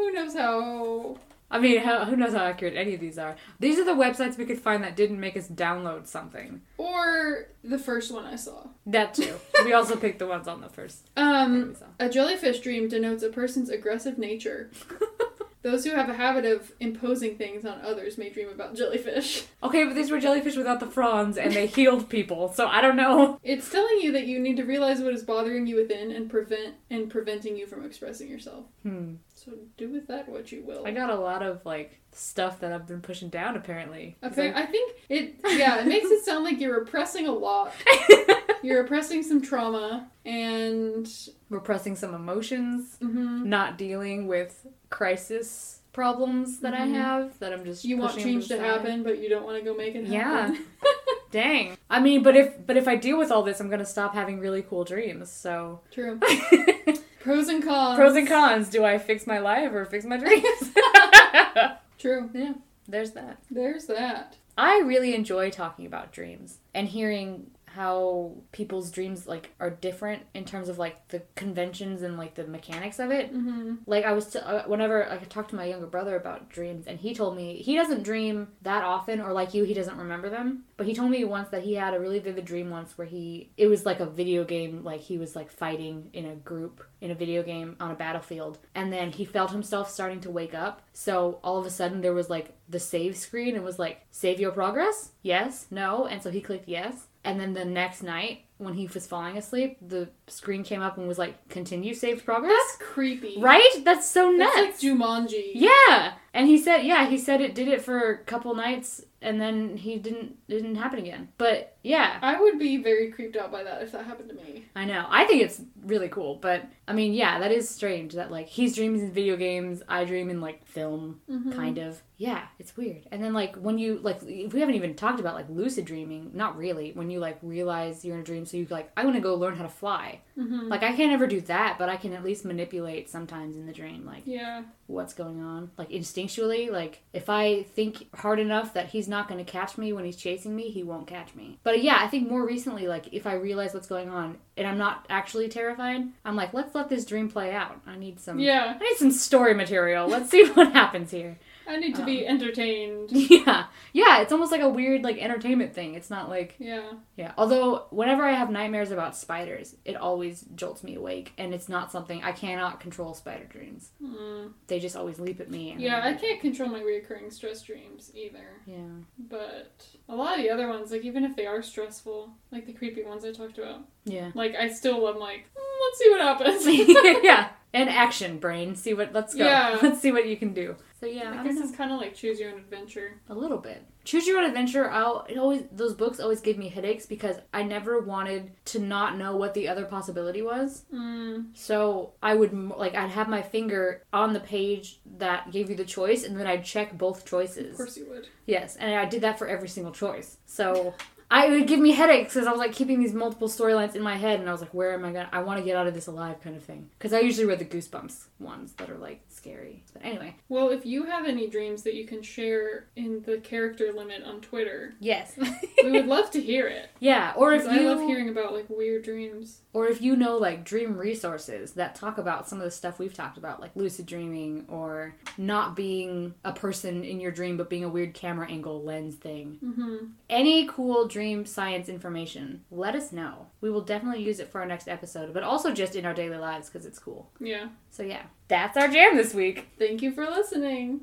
A: who knows how.
B: I mean, how, who knows how accurate any of these are? These are the websites we could find that didn't make us download something.
A: Or the first one I saw.
B: That too. we also *laughs* picked the ones on the first.
A: Um, a jellyfish dream denotes a person's aggressive nature. *laughs* Those who have a habit of imposing things on others may dream about jellyfish.
B: Okay, but these were jellyfish without the fronds, and they healed people, so I don't know. *laughs*
A: It's telling you that you need to realize what is bothering you within and prevent and preventing you from expressing yourself.
B: Hmm.
A: So do with that what you will.
B: I got a lot of like stuff that I've been pushing down apparently.
A: Okay, I think it. Yeah, it makes it sound like you're repressing a lot. *laughs* You're repressing some trauma and.
B: Repressing some emotions,
A: mhm.
B: not dealing with crisis problems that I
A: Mhm.
B: have that I'm just
A: You want change to happen, but you don't want to go make it happen. Yeah. *laughs*
B: Dang. I mean, but if but if I deal with all this, I'm gonna stop having really cool dreams. So
A: True. *laughs* Pros and cons.
B: pros and cons. Do I fix my life or fix my dreams? *laughs*
A: True.
B: yeah. There's that.
A: There's that.
B: I really enjoy talking about dreams and hearing how people's dreams like are different in terms of like the conventions and like the mechanics of it.
A: Mm-hmm.
B: Like I was t- uh, whenever I talked to my younger brother about dreams and he told me he doesn't dream that often or like you he doesn't remember them. But he told me once that he had a really vivid dream once where he it was like a video game like he was like fighting in a group in a video game on a battlefield and then he felt himself starting to wake up. So all of a sudden there was like the save screen and was like save your progress? Yes, no, and so he clicked yes. And then the next night when he was falling asleep, the screen came up and was like continue saved progress.
A: That's creepy.
B: Right? That's so nuts.
A: That's like Jumanji.
B: yeah. And he said, yeah, he said it did it for a couple nights and then he didn't it didn't happen again. But yeah,
A: I would be very creeped out by that if that happened to me.
B: I know. I think it's really cool, but I mean, yeah, that is strange that like he's dreaming in video games, I dream in like film
A: Mhm.
B: kind of. Yeah, it's weird. And then like when you like if we haven't even talked about like lucid dreaming, not really. When you like realize you're in a dream so you like I want to go learn how to fly.
A: Mm-hmm.
B: Like I can't ever do that, but I can at least manipulate sometimes in the dream like
A: Yeah.
B: what's going on. Like instinctually, like if I think hard enough that he's not going to catch me when he's chasing me, he won't catch me. But yeah, I think more recently, like if I realize what's going on and I'm not actually terrified, I'm like, let's let this dream play out. I need some.
A: Yeah.
B: I need some story material. Let's see *laughs* what happens here.
A: I need to be entertained. *laughs*
B: Yeah, yeah. It's almost like a weird like entertainment thing. It's not like
A: Yeah.
B: yeah. Although whenever I have nightmares about spiders, it always jolts me awake, and it's not something I cannot control. Spider dreams.
A: Mm.
B: They just always leap at me.
A: Yeah, I can't control my recurring stress dreams either.
B: Yeah.
A: But a lot of the other ones, like even if they are stressful, like the creepy ones I talked about,
B: Yeah.
A: like I still am like, mm, let's see what happens. *laughs*
B: yeah. *laughs* And action, brain. See what. Let's go.
A: Yeah.
B: Let's see what you can do. So yeah,
A: I
B: I
A: guess it's kind of like choose your own adventure.
B: a little bit. Choose your own adventure. I'll it always those books always give me headaches because I never wanted to not know what the other possibility was.
A: Mm.
B: So I would like I'd have my finger on the page that gave you the choice, and then I'd check both choices.
A: Of course you would.
B: Yes, and I did that for every single choice. So I it would give me headaches because I was like keeping these multiple storylines in my head, and I was like, where am I gonna? I want to get out of this alive, kind of thing. Because I usually read the Goosebumps ones that are like scary. But anyway,
A: Well, if you have any dreams that you can share in the character limit on Twitter,
B: yes, *laughs*
A: we *laughs* would love to hear it.
B: yeah. Or if you
A: I love hearing about like weird dreams.
B: or if you know like dream resources that talk about some of the stuff we've talked about, like lucid dreaming or not being a person in your dream but being a weird camera angle lens thing.
A: Mm-hmm.
B: Any cool dream science information, let us know. We will definitely use it for our next episode, but also just in our daily lives because it's cool.
A: Yeah.
B: So yeah, that's our jam this week.
A: Thank you for listening.